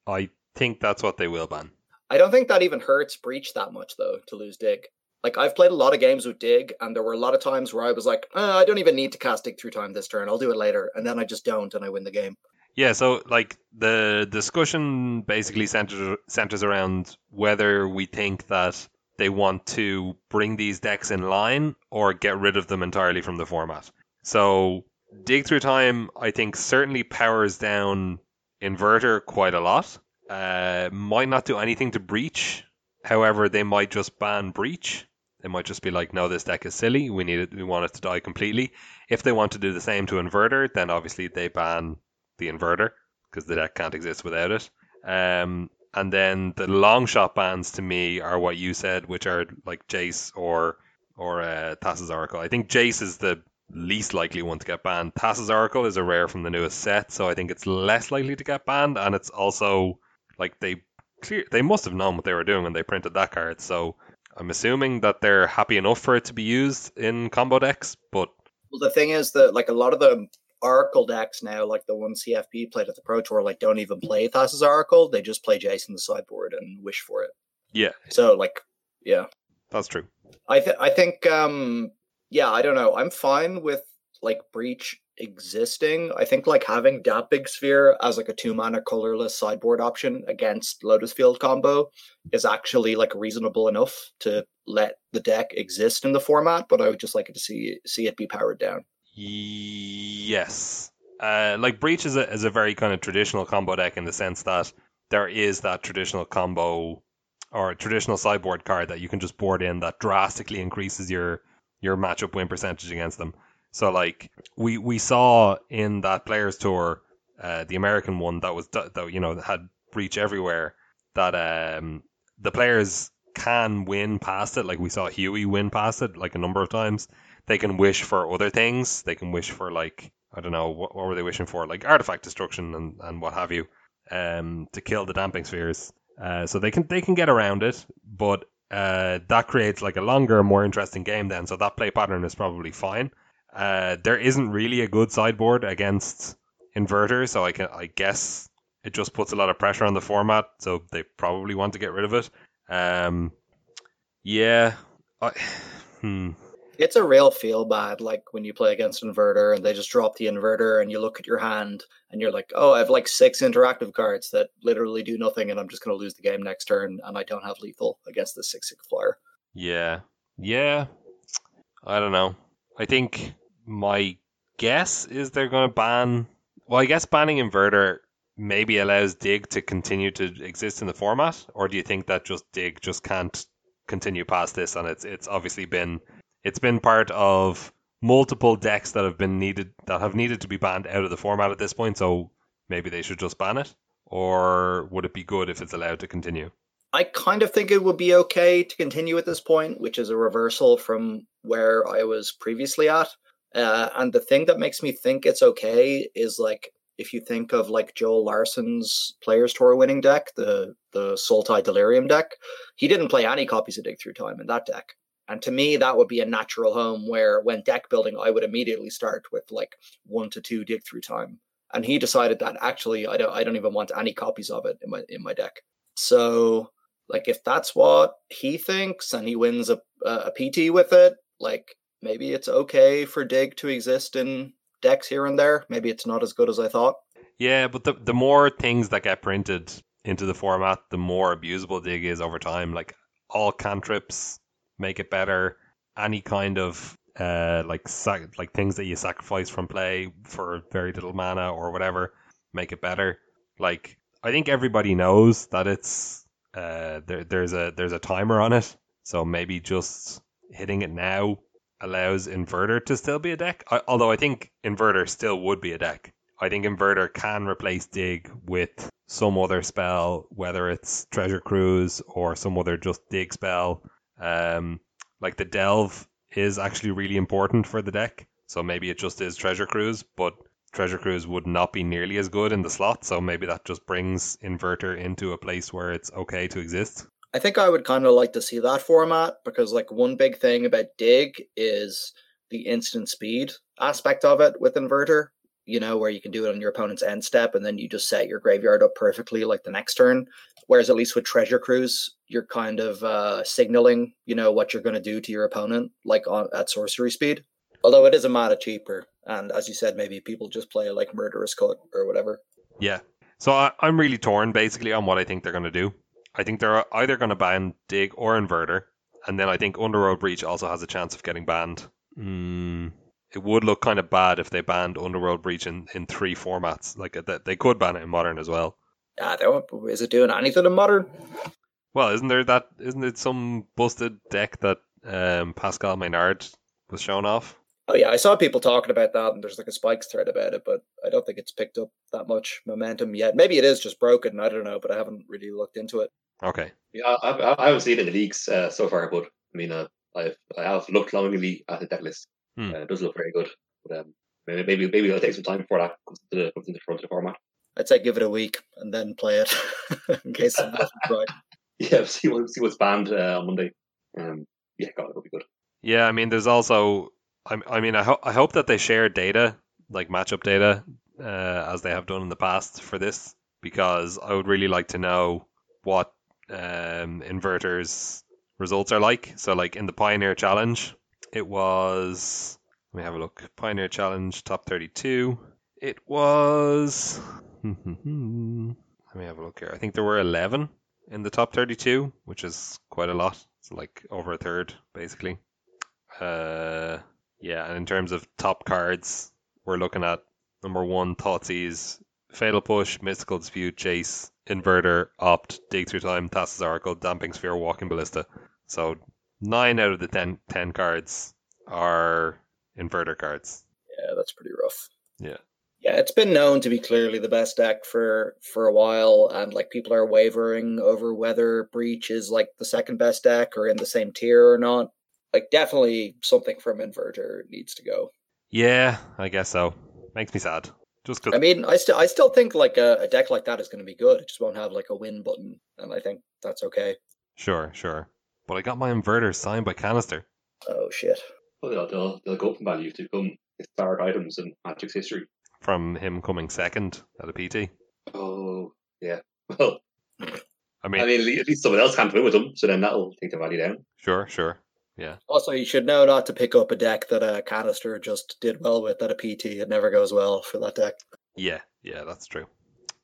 I think that's what they will ban. I don't think that even hurts Breach that much though to lose Dig. Like I've played a lot of games with Dig, and there were a lot of times where I was like, "Uh, I don't even need to cast Dig Through Time this turn. I'll do it later, and then I just don't, and I win the game. Yeah, so like the discussion basically centers centers around whether we think that they want to bring these decks in line or get rid of them entirely from the format. So dig through time, I think certainly powers down inverter quite a lot. Uh, might not do anything to breach. However, they might just ban breach. They might just be like, no, this deck is silly. We need it. We want it to die completely. If they want to do the same to inverter, then obviously they ban the inverter because the deck can't exist without it. Um, and then the long shot bans to me are what you said, which are like Jace or or uh, Oracle. I think Jace is the least likely one to get banned. Thassa's Oracle is a rare from the newest set, so I think it's less likely to get banned, and it's also like they clear they must have known what they were doing when they printed that card. So I'm assuming that they're happy enough for it to be used in combo decks. But well, the thing is that like a lot of the Oracle decks now, like the one CFB played at the Pro Tour, like don't even play Thassa's Oracle. They just play Jace in the sideboard and wish for it. Yeah. So like, yeah, that's true. I th- I think um yeah I don't know. I'm fine with like Breach existing. I think like having that big sphere as like a two mana colorless sideboard option against Lotus Field combo is actually like reasonable enough to let the deck exist in the format, but I would just like to see see it be powered down. Yes. Uh, like Breach is a is a very kind of traditional combo deck in the sense that there is that traditional combo or traditional sideboard card that you can just board in that drastically increases your your matchup win percentage against them. So like we we saw in that players tour, uh, the American one that was that you know had breach everywhere. That um the players can win past it. Like we saw Huey win past it like a number of times. They can wish for other things. They can wish for like I don't know what, what were they wishing for, like artifact destruction and, and what have you, um, to kill the damping spheres. Uh, so they can they can get around it, but uh, that creates like a longer, more interesting game. Then, so that play pattern is probably fine. Uh, there isn't really a good sideboard against inverter, so I can I guess it just puts a lot of pressure on the format. So they probably want to get rid of it. Um, yeah, I, [sighs] hmm. It's a real feel bad, like when you play against inverter and they just drop the inverter and you look at your hand and you're like, oh, I have like six interactive cards that literally do nothing and I'm just going to lose the game next turn and I don't have lethal against the six six flyer. Yeah, yeah. I don't know. I think my guess is they're going to ban. Well, I guess banning inverter maybe allows dig to continue to exist in the format, or do you think that just dig just can't continue past this? And it's it's obviously been it's been part of multiple decks that have been needed that have needed to be banned out of the format at this point. So maybe they should just ban it, or would it be good if it's allowed to continue? I kind of think it would be okay to continue at this point, which is a reversal from where I was previously at. Uh, and the thing that makes me think it's okay is like if you think of like Joel Larsson's Players Tour winning deck, the the Sultai Delirium deck, he didn't play any copies of Dig Through Time in that deck. And to me, that would be a natural home where, when deck building, I would immediately start with like one to two dig through time. And he decided that actually, I don't, I don't even want any copies of it in my in my deck. So, like, if that's what he thinks, and he wins a a PT with it, like maybe it's okay for dig to exist in decks here and there. Maybe it's not as good as I thought. Yeah, but the the more things that get printed into the format, the more abusable dig is over time. Like all cantrips make it better. Any kind of uh, like sac- like things that you sacrifice from play for very little mana or whatever make it better. Like I think everybody knows that it's uh, there. There's a there's a timer on it, so maybe just hitting it now allows inverter to still be a deck. I, although I think inverter still would be a deck. I think inverter can replace dig with some other spell, whether it's treasure cruise or some other just dig spell um, like the delve is actually really important for the deck, so maybe it just is treasure cruise, but treasure cruise would not be nearly as good in the slot, so maybe that just brings inverter into a place where it's okay to exist. I think I would kind of like to see that format because, like, one big thing about Dig is the instant speed aspect of it with Inverter you know, where you can do it on your opponent's end step and then you just set your graveyard up perfectly like the next turn. Whereas at least with Treasure Cruise, you're kind of uh, signaling, you know, what you're going to do to your opponent, like on at sorcery speed. Although it is a mana cheaper, and as you said, maybe people just play like Murderous Cut or whatever. Yeah. So I, I'm really torn basically on what I think they're going to do. I think they're either going to ban Dig or Inverter, and then I think Underworld Breach also has a chance of getting banned. Hmm it would look kind of bad if they banned Underworld Breach in, in three formats. Like uh, they could ban it in Modern as well. Yeah, is it doing anything in Modern? Well, isn't there that? Isn't it some busted deck that um, Pascal Maynard was showing off? Oh yeah, I saw people talking about that, and there's like a spikes thread about it, but I don't think it's picked up that much momentum yet. Maybe it is just broken. I don't know, but I haven't really looked into it. Okay. Yeah, I've, I haven't seen it in the leagues uh, so far, but I mean, uh, I've I have looked longingly at the deck list. Hmm. Uh, it does look very good. But um, maybe, maybe maybe it'll take some time before that comes to the, comes into the front of the format. I'd say give it a week and then play it [laughs] in case it doesn't right. [laughs] Yeah, see what see what's banned uh, on Monday. Um, yeah, God, it'll be good. Yeah, I mean, there's also, I, I mean, I, ho- I hope that they share data, like matchup data, uh, as they have done in the past for this, because I would really like to know what um, inverters results are like. So, like in the Pioneer Challenge, it was. Let me have a look. Pioneer Challenge top 32. It was. Hmm, hmm, hmm. let me have a look here. I think there were 11 in the top 32, which is quite a lot. It's like over a third, basically. Uh, yeah, and in terms of top cards, we're looking at number one, Thoughtseize, Fatal Push, Mystical Dispute, Jace, Inverter, Opt, Dig Through Time, Thassa's Oracle, Damping Sphere, Walking Ballista. So nine out of the ten, 10 cards are Inverter cards. Yeah, that's pretty rough. Yeah. Yeah, it's been known to be clearly the best deck for for a while, and like people are wavering over whether Breach is like the second best deck or in the same tier or not. Like, definitely something from Inverter needs to go. Yeah, I guess so. Makes me sad. Just because. I mean, I still I still think like a, a deck like that is going to be good. It just won't have like a win button, and I think that's okay. Sure, sure. But I got my inverter signed by Kanister. Oh shit! Well, they'll, they'll, they'll go from value to become historic items in Magic's history. From him coming second at a PT. Oh, yeah. [laughs] Well, I mean, I mean, at least someone else can't win with them, so then that'll take the value down. sure, sure. Yeah. Also, you should know not to pick up a deck that a Kanister just did well with at a PT. It never goes well for that deck. Yeah, yeah, that's true.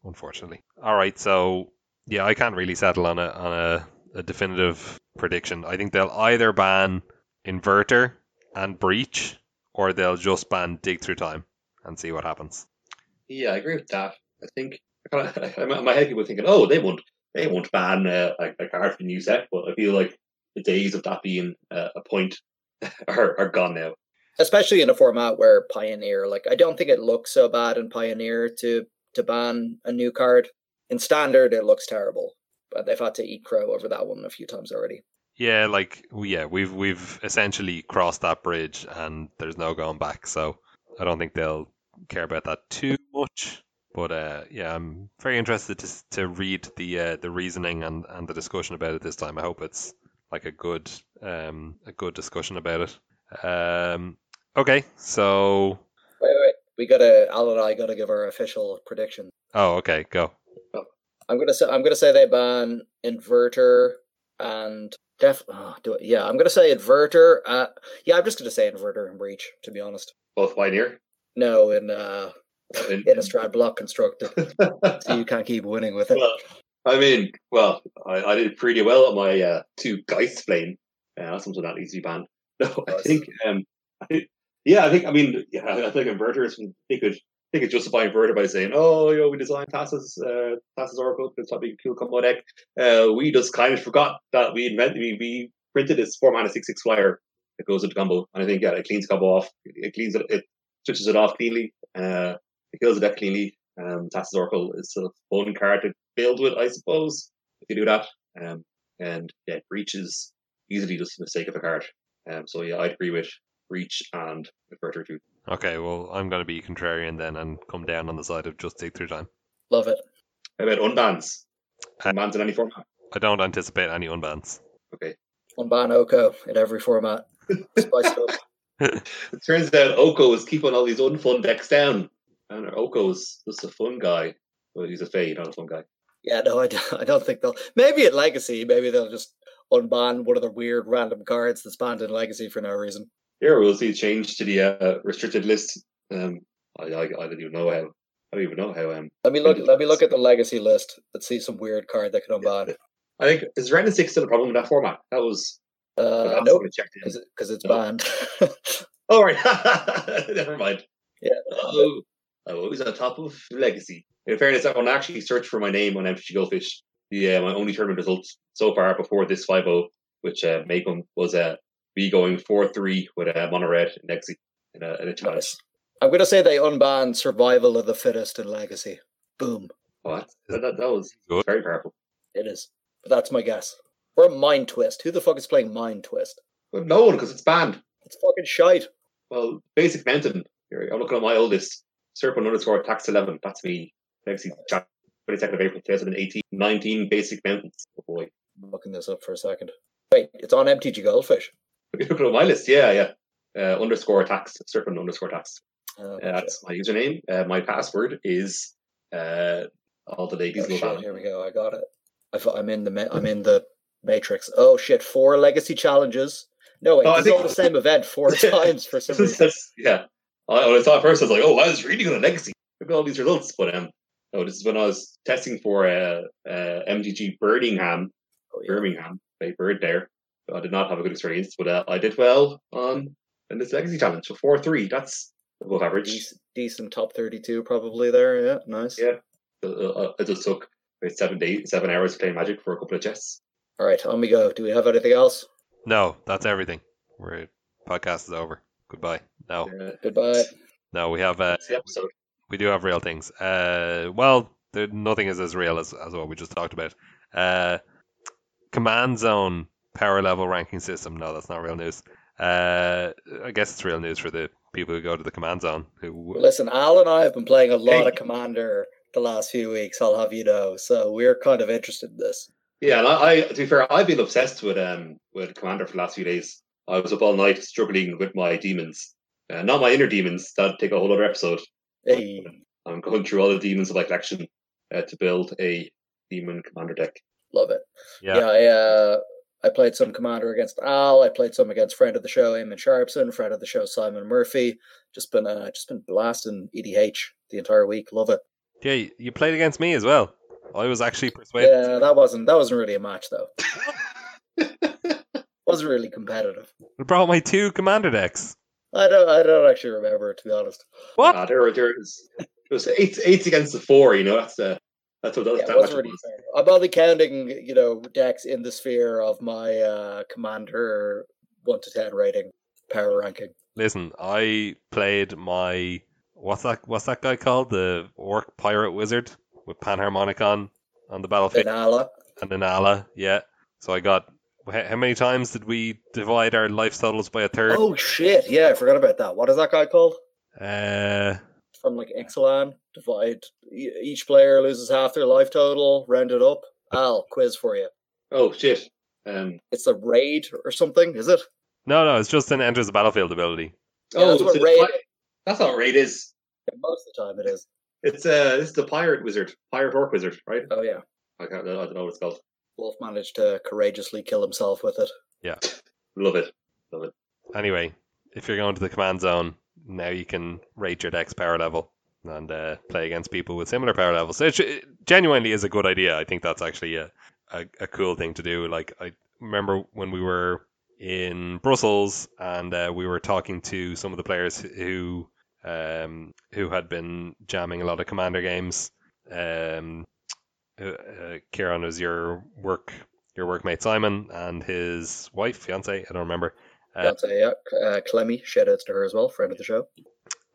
Unfortunately. All right, so yeah, I can't really settle on a on a, a definitive prediction. I think they'll either ban Inverter and Breach, or they'll just ban Dig Through Time and see what happens. Yeah, I agree with that. I think I kinda, [laughs] in my head, people thinking, "Oh, they won't, they won't ban uh, a, a card for new set," but I feel like the days of that being uh, a point [laughs] are, are gone now. Especially in a format where Pioneer, like I don't think it looks so bad in Pioneer to to ban a new card. In Standard, it looks terrible, but they've had to eat crow over that one a few times already. Yeah, like yeah, we've we've essentially crossed that bridge, and there's no going back. So I don't think they'll care about that too much. But uh, yeah, I'm very interested to to read the uh, the reasoning and, and the discussion about it this time. I hope it's like a good um a good discussion about it. Um, okay, so Wait, wait, wait. We gotta Al and I gotta give our official prediction. oh okay, go. I'm gonna say I'm gonna say they ban inverter and def. Oh, do it. Yeah, I'm gonna say inverter. Uh, yeah, I'm just gonna say inverter and breach. To be honest, Both Pioneer. no, in uh, [laughs] In- Innistrad block constructed, so you can't keep winning with it. well, I mean, well, I, I did pretty well on my uh, two Geist plane. Uh, that's something that needs to be banned. [laughs] No, I think, um, I think, yeah, I think, I mean, yeah, I think inverters, they could, they could justify inverter by saying, oh, you know, we designed Thassa's, uh, Thassa's Oracle, it's probably a cool combo deck. Uh, we just kind of forgot that we invented, we, we printed this four mana six six flyer that goes into combo, and I think yeah, it cleans combo off, it cleans it, it switches it off cleanly, uh, it kills the deck cleanly. Um, Thassa's Oracle is sort of a fun card to build with, I suppose, if you do that. Um, and yeah, Breach is easily just a mistake of a card. Um, so yeah, I'd agree with Breach and Inverter too. Okay, well I'm gonna be contrarian then and come down on the side of just dig through time. Love it. How about unbans? Uh, Unbans in any format? I don't anticipate any unbans. Okay. Unban Oko in every format. [laughs] Spice up. [laughs] It turns out Oko is keeping all these unfun decks down. And Oko's just a fun guy. Well, he's a Fey, not a fun guy. Yeah, no, I don't, [laughs] I don't think they'll. Maybe at Legacy, maybe they'll just unban one of the weird random cards that's banned in Legacy for no reason. Here we'll see a change to the uh, restricted list. Um, I, I, I don't even know how. I don't even know how. Um, Let me look. Let me look at the Legacy list. Let's see some weird card that can unban. It. I think is Ren Six still a problem in that format? That was Uh, last nope, one I checked in. because it's No. banned. [laughs] Oh right, [laughs] never mind. yeah, Oh, I was on top of Legacy. In fairness, when I actually searched for my name on MTG Goldfish, uh, my only tournament results so far before this 5 which uh, Macon was uh, me going 4 3 with a uh, mono red in Legacy in a, in a challenge. nice. I'm gonna say they unbanned Survival of the Fittest in Legacy. Boom. What? That, that, that was Good. very powerful. It is. But that's my guess. Or Mind Twist. Who the fuck is playing Mind Twist? But no one, because it's banned. It's fucking shite. Well, Basic Mountain, here, I'm looking at my oldest, Serpent underscore tax 11. That's me. Legacy Challenge, 22nd of April 2018. 19 basic mountains. Oh boy. I'm looking this up for a second. Wait, it's on MTG Goldfish. Look at my list. Yeah, yeah. Uh, underscore tax, certain underscore tax. Oh, Uh, that's my username. Uh, my password is uh, all the ladies Oh, love shit, here we go. I got it. I've, I'm in the ma- I'm in the matrix. Oh shit! Four legacy challenges. No, wait, Oh, I is think- all the same event four [laughs] [laughs] times for some [laughs] reason. Yeah. I, when I saw it first, I was like, "Oh, I was reading good at Legacy. Look at all these results." But um, no, this is when I was testing for uh, uh, MTG Birmingham, Oh, yeah. Birmingham, by Bird there. I did not have a good experience, but uh, I did well on in this Legacy challenge. So four three, that's above average. Decent, decent top thirty-two probably there. Yeah, nice. Yeah. Uh, uh, it just took about seven days, seven hours playing Magic for a couple of chests. All right, on we go. Do we have anything else? No, that's everything. We're podcast is over. Goodbye. No, Uh, Goodbye. no, we have uh, the episode. we do have real things. Uh, well, there, nothing is as real as, as what we just talked about. Uh, command zone power level ranking system. No, that's not real news. Uh, I guess it's real news for the people who go to the command zone. Who Listen, Al and I have been playing a lot Hey. of Commander the last few weeks. I'll have you know, so we're kind of interested in this. Yeah, and I, I to be fair, I've been obsessed with um with Commander for the last few days. I was up all night struggling with my demons. Uh, not my inner demons, that'd take a whole other episode. Hey, I'm going through all the demons of my collection uh, to build a demon commander deck. love it. Yeah. Yeah, I, uh, I played some Commander against Al. I played some against friend of the show, Eamon Sharpson. Friend of the show, Simon Murphy. Just been uh, just been blasting EDH the entire week. Love it. yeah, you- you played against me as well. I was actually persuaded. Yeah, that wasn't that wasn't really a match though. [laughs] wasn't really competitive. I brought my two commander decks. I don't I don't actually remember to be honest. What? Uh, there, there is it was eight, eight against the four. You know, that's uh, that's what that, Yeah, that it wasn't really was. I'm only counting, you know, decks in the sphere of my uh, commander one to ten rating power ranking. Listen, I played my what's that? What's that guy called? The orc pirate wizard with panharmonicon on on the battlefield Anala. and an ala. Yeah. So I got. How many times did we divide our life totals by a third? Oh shit! Yeah, I forgot about that. What is that guy called? Uh, From like Ixalan. Divide. Each player loses half their life total. Round it up. Al, quiz for you. Oh shit! Um, It's a raid or something, is it? no, no, it's just an enters the battlefield ability. Yeah, oh, that's what raid. it's- that's not what raid is. Yeah, most of the time, it is. It's uh, it's the pirate wizard, pirate orc wizard, right? Oh yeah. I can't, I don't know what it's called. Wolf managed to courageously kill himself with it. Yeah. Love it. Love it. Anyway, if you're going to the command zone, now you can rate your deck's power level and uh, play against people with similar power levels. So it, it genuinely is a good idea. I think that's actually a, a, a cool thing to do. Like I remember when we were in Brussels and uh, we were talking to some of the players who um, who had been jamming a lot of commander games. Um, uh, Kieran was your work your workmate Simon and his wife fiance. I don't remember. Uh, That's a yeah. Uh, Clemmy, shout outs to her as well, friend of the show.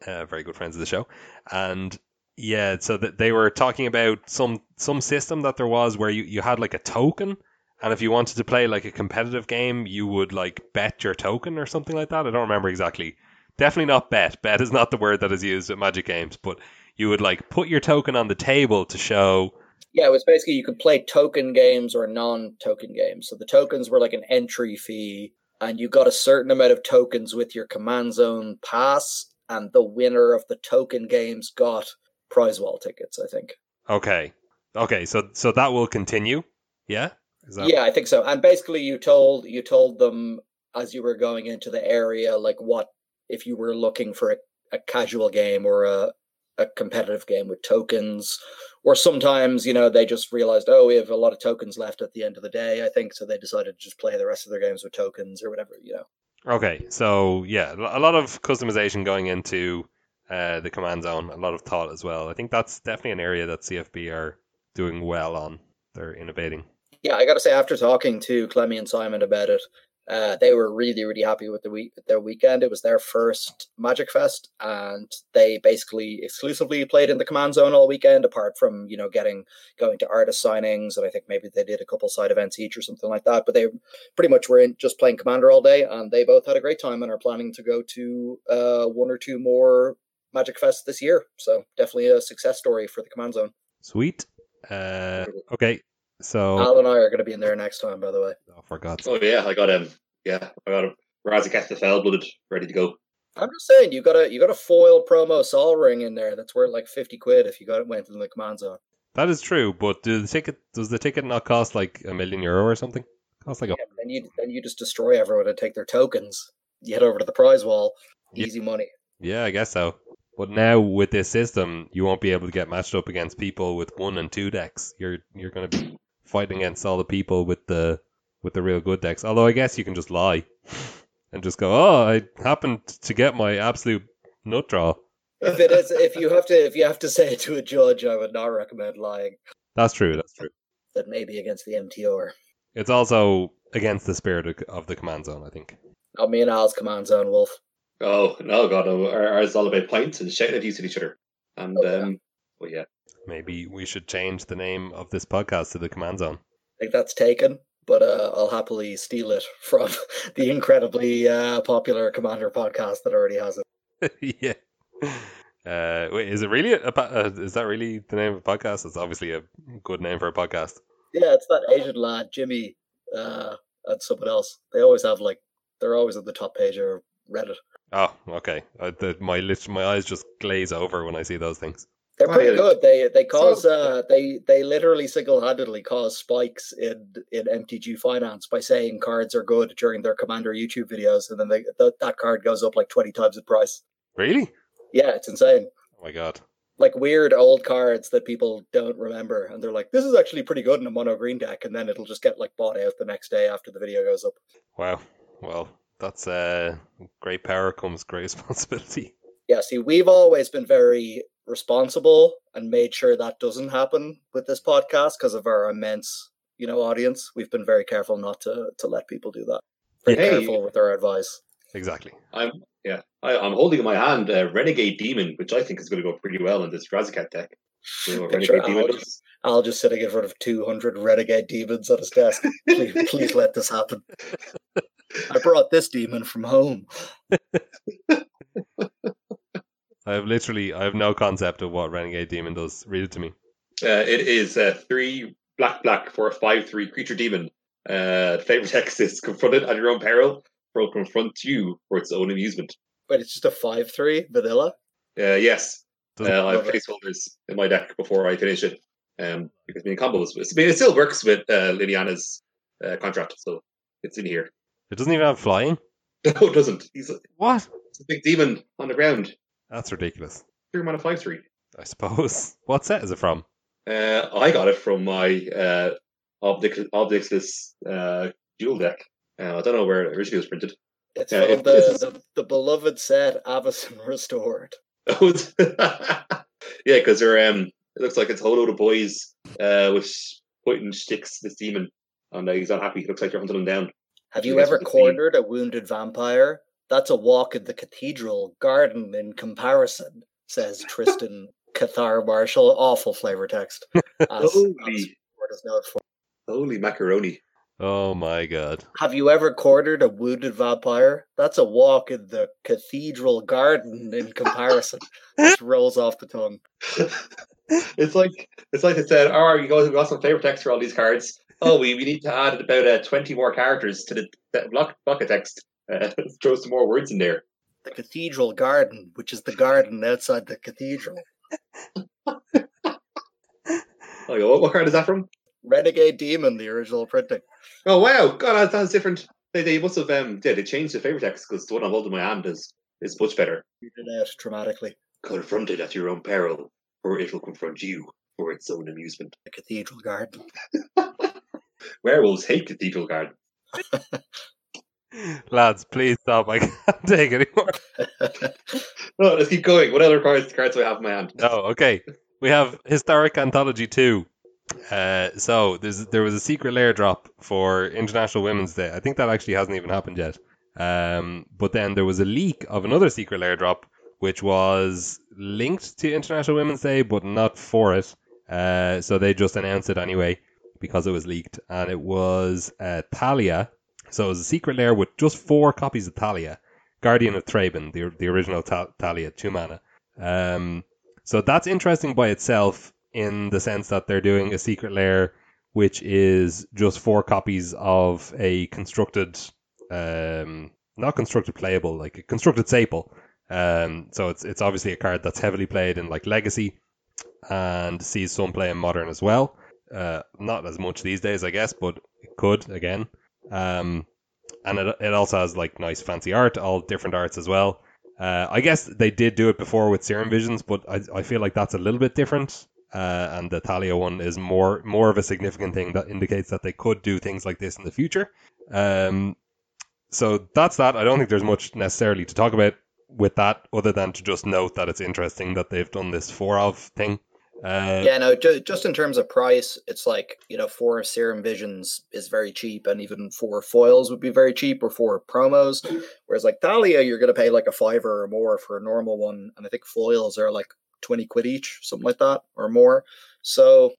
uh, very good friends of the show, and yeah, so that they were talking about some some system that there was where you, you had like a token, and if you wanted to play like a competitive game, you would like bet your token or something like that. I don't remember exactly. Definitely not bet. Bet is not the word that is used at Magic games, but you would like put your token on the table to show. Yeah, it was basically you could play token games or non-token games. So the tokens were like an entry fee, and you got a certain amount of tokens with your command zone pass, and the winner of the token games got prize wall tickets. I think. Okay, okay, so so that will continue. Yeah. Is that, Yeah, I think so. And basically, you told you told them as you were going into the area, like what if you were looking for a, a casual game or a a competitive game with tokens, or sometimes you know they just realized, oh, we have a lot of tokens left at the end of the day. I think so. They decided to just play the rest of their games with tokens or whatever. You know. Okay, so yeah, a lot of customization going into uh, the command zone, a lot of thought as well. I think that's definitely an area that CFB are doing well on. They're innovating. Yeah, I got to say, after talking to Clemmy and Simon about it, uh, they were really, really happy with the week their weekend. It was their first Magic Fest, and they basically exclusively played in the command zone all weekend. Apart from you know getting going to artist signings, and I think maybe they did a couple side events each or something like that. But they pretty much were in just playing Commander all day, and they both had a great time and are planning to go to uh, one or two more Magic Fest this year. So definitely a success story for the Command Zone. Sweet. Uh, okay, so Al and I are going to be in there next time, by the way. oh, for God's Oh yeah, I got him. yeah, I got him. Razaketh the Fell Blooded ready to go. I'm just saying, you got a you got a foil promo Sol ring in there that's worth like fifty quid if you got it went in the Command Zone. that is true. But do the ticket does the ticket not cost like a million euro or something? Cost like a Yeah, then you then you just destroy everyone and take their tokens. You head over to the prize wall, Yeah. easy money. Yeah, I guess so. But now with this system, you won't be able to get matched up against people with one and two decks. You're you're going to be fighting against all the people with the with the real good decks. Although I guess you can just lie [laughs] and just go, "Oh, I happened to get my absolute nut draw." If it is, if you have to, if you have to say it to a judge, I would not recommend lying. That's true. That's true. That may be against the MTR. It's also against the spirit of- of the command zone. I think. Oh, me and Al's Command Zone Wolf. Oh no, God, no, our- ours is all about pints and shouting abuse at each other. And Oh, yeah. um, well, yeah, Maybe we should change the name of this podcast to the command zone. I think that's taken, but uh, I'll happily steal it [laughs] from the incredibly uh, popular Commander podcast that already has it. [laughs] yeah. Uh, wait, is it really a, uh, is that really the name of a podcast? It's obviously a good name for a podcast. Yeah, it's that Asian lad, Jimmy, uh, and someone else. They always have like they're always on the top page of Reddit. Oh, okay. Uh, the, my my eyes just glaze over when I see those things. They're pretty good. They they cause So- uh they they literally single handedly cause spikes in in MTG finance by saying cards are good during their commander YouTube videos, and then they th- that card goes up like twenty times in price. Really? Yeah, it's insane. Oh my god. Like weird old cards that people don't remember, and they're like, "This is actually pretty good in a mono green deck," and then it'll just get like bought out the next day after the video goes up. Wow. Well, that's uh, great power comes great [laughs] responsibility. Yeah, see, we've always been very responsible and made sure that doesn't happen with this podcast because of our immense, you know, audience. We've been very careful not to to let people do that. Very Hey. careful with our advice. Exactly. I'm yeah, I, I'm holding in my hand uh, Renegade Demon, which I think is going to go pretty well in this Razaketh deck. You know what Picture Renegade Demon Al does? Al just sitting in front of two hundred renegade demons on his desk. please, please let this happen. [laughs] I brought this demon from home. [laughs] I have literally I have no concept of what Renegade Demon does. Read it to me. Uh, it is uh, three black black for a five three creature demon. Uh, favorite text is confronted at your own peril. Will confront you for its own amusement. But it's just a five three vanilla. Uh, yes, uh, I have placeholders in my deck before I finish it. Um, because being combos, I mean, it still works with uh, Liliana's uh, contract, so it's in here. It doesn't even have flying. [laughs] No, it doesn't. He's a, What? it's a big demon on the ground. That's ridiculous. Three mana five three. I suppose. [laughs] What set is it from? Uh, I got it from my uh, Obdix- Ob Nixilis uh, duel deck. Uh, I don't know where it originally was printed. It's Yeah, from it- the, it's- the the beloved set Avacyn [laughs] Restored. Oh, [laughs] yeah, because they're um, it looks like it's a whole load of boys uh, with pointing sticks. This demon, and uh, he's not happy. It looks like you're hunting him down. Have you ever with the theme. cornered a wounded vampire? That's a walk in the cathedral garden in comparison, says [laughs] Tristan Cathar Marshall. Awful flavor text. [laughs] As, as Holy, Word is known for. holy macaroni! Oh my god. Have you ever cornered a wounded vampire? That's a walk in the cathedral garden in comparison. [laughs] Just rolls off the tongue. it's like it's like it said. Oh, you guys have got some flavor text for all these cards. Oh, we, we need to add about uh, twenty more characters to the, the block block of text. Uh, [laughs] throw some more words in there. The cathedral garden, which is the garden outside the cathedral. [laughs] Oh, what, what card is that from? Renegade Demon, the original printing. Oh wow, God, that sounds different. They, they must have um, yeah, they changed the favorite text because the one I'm holding in my hand is is much better. Read it out dramatically. Confronted at your own peril, or it will confront you for its own amusement. The cathedral garden. [laughs] Werewolves hate Cathedral Garden. Lads, please stop. I can't [laughs] take anymore. [laughs] No, let's keep going. What other cards cards do I have in my hand? No, okay. We have Historic Anthology 2. Uh, so there's there was a secret lair drop for International Women's Day. I think that actually hasn't even happened yet. Um, but then there was a leak of another secret lair drop, which was linked to International Women's Day, but not for it. Uh, so they just announced it anyway because it was leaked, and it was uh, Thalia. So it was a secret lair with just four copies of Thalia, Guardian of Thraben, the the original Ta- Thalia, two mana. Um, so that's interesting by itself in the sense that they're doing a secret lair which is just four copies of a constructed, um, not constructed playable, like a constructed staple. Um, so it's it's obviously a card that's heavily played in like Legacy, and sees some play in Modern as well. Uh, not as much these days, I guess, but it could again. Um, and it, it also has like nice fancy art, all different arts as well. Uh, I guess they did do it before with Serum Visions, but I, I feel like that's a little bit different. Uh, and the Thalia one is more more of a significant thing that indicates that they could do things like this in the future. Um, so that's that. I don't think there's much necessarily to talk about with that, other than to just note that it's interesting that they've done this four of thing. Uh, yeah, no, ju- just in terms of price, it's like, you know, four Serum Visions is very cheap, and even four foils would be very cheap, or four promos. Whereas, like Thalia, you're going to pay like a fiver or more for a normal one, and I think foils are like 20 quid each, something like that, or more. So,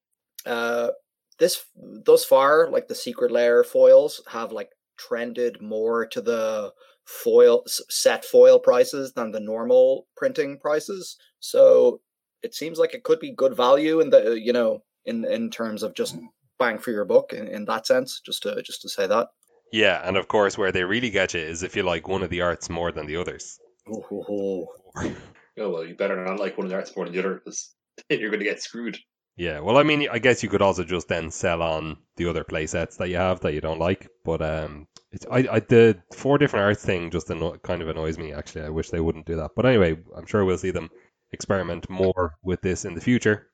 uh, this thus far, like the secret lair foils have like trended more to the foil set foil prices than the normal printing prices. So it seems like it could be good value in the you know in in terms of just bang for your buck in, in that sense. Just to just to say that. Yeah, and of course, where they really get you is if you like one of the arts more than the others. Ooh, ooh, ooh. [laughs] Oh well, you better not like one of the arts more than the other because [laughs] you're going to get screwed. Yeah, well, I mean, I guess you could also just then sell on the other play sets that you have that you don't like. But um, it's I, I the four different arts thing just anno- kind of annoys me. Actually, I wish they wouldn't do that. But anyway, I'm sure we'll see them experiment more with this in the future.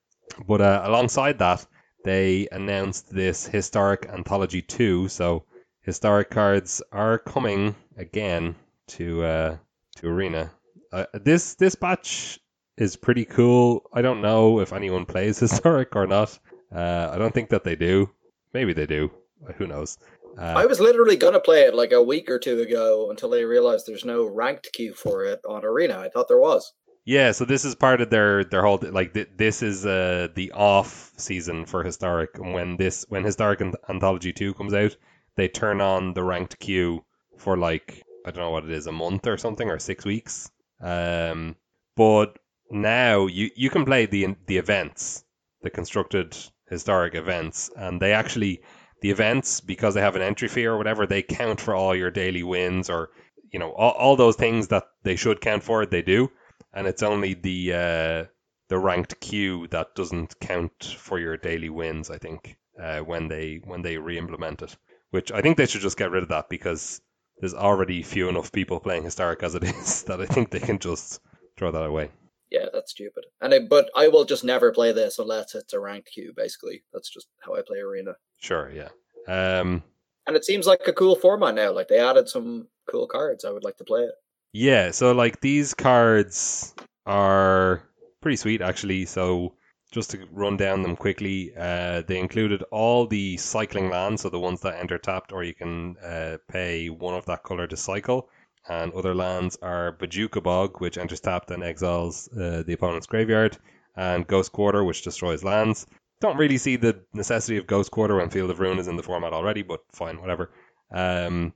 But uh, alongside that, they announced this historic anthology two. So historic cards are coming again to uh, to Arena. Uh, this this batch is pretty cool. I don't know if anyone plays [laughs] historic or not. Uh, I don't think that they do. Maybe they do. Who knows? Uh, I was literally gonna play it like a week or two ago until I realized there's no ranked queue for it on Arena. I thought there was. Yeah, so this is part of their their whole like th- this is uh, the off season for historic, and when this when historic Anth- anthology two comes out, they turn on the ranked queue for like I don't know what it is, a month or something, or six weeks. Um, but now you you can play the the events, the constructed historic events, and they actually the events because they have an entry fee or whatever they count for all your daily wins or you know all, all those things that they should count for they do, and it's only the uh, the ranked queue that doesn't count for your daily wins. I think uh, when they when they re-implement it, which I think they should just get rid of that because there's already few enough people playing historic as it [laughs] is that I think they can just throw that away. Yeah, that's stupid. And I, but I will just never play this unless it's a ranked queue. Basically, that's just how I play Arena. Sure, yeah. Um, And it seems like a cool format now. Like they added some cool cards. I would like to play it. Yeah, so like these cards are pretty sweet actually. So just to run down them quickly, uh, they included all the cycling lands, so the ones that enter tapped, or you can uh, pay one of that color to cycle. And other lands are Bojuka Bog, which enters tapped and exiles uh, the opponent's graveyard, and Ghost Quarter, which destroys lands. Don't really see the necessity of Ghost Quarter when Field of Ruin is in the format already, but fine, whatever. Um,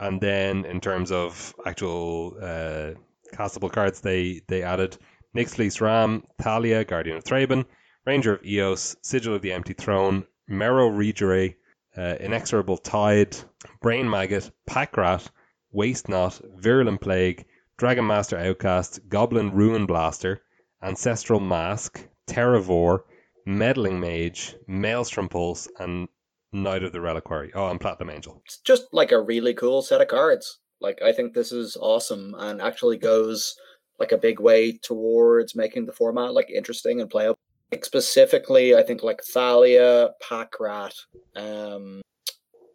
and then in terms of actual uh, castable cards, they they added Nyx Ram, Thalia, Guardian of Thraben, Ranger of Eos, Sigil of the Empty Throne, Mero Regere, uh, Inexorable Tide, Brain Maggot, Pack Rat, Waste Not, Virulent Plague, Dragon Master Outcast, Goblin Ruin Blaster, Ancestral Mask, Terravore, Meddling Mage, Maelstrom Pulse, and Knight of the Reliquary. Oh, and Platinum Angel. It's just like a really cool set of cards. Like I think this is awesome and actually goes like a big way towards making the format like interesting and playable. Like specifically, I think like Thalia, Pack Rat, um,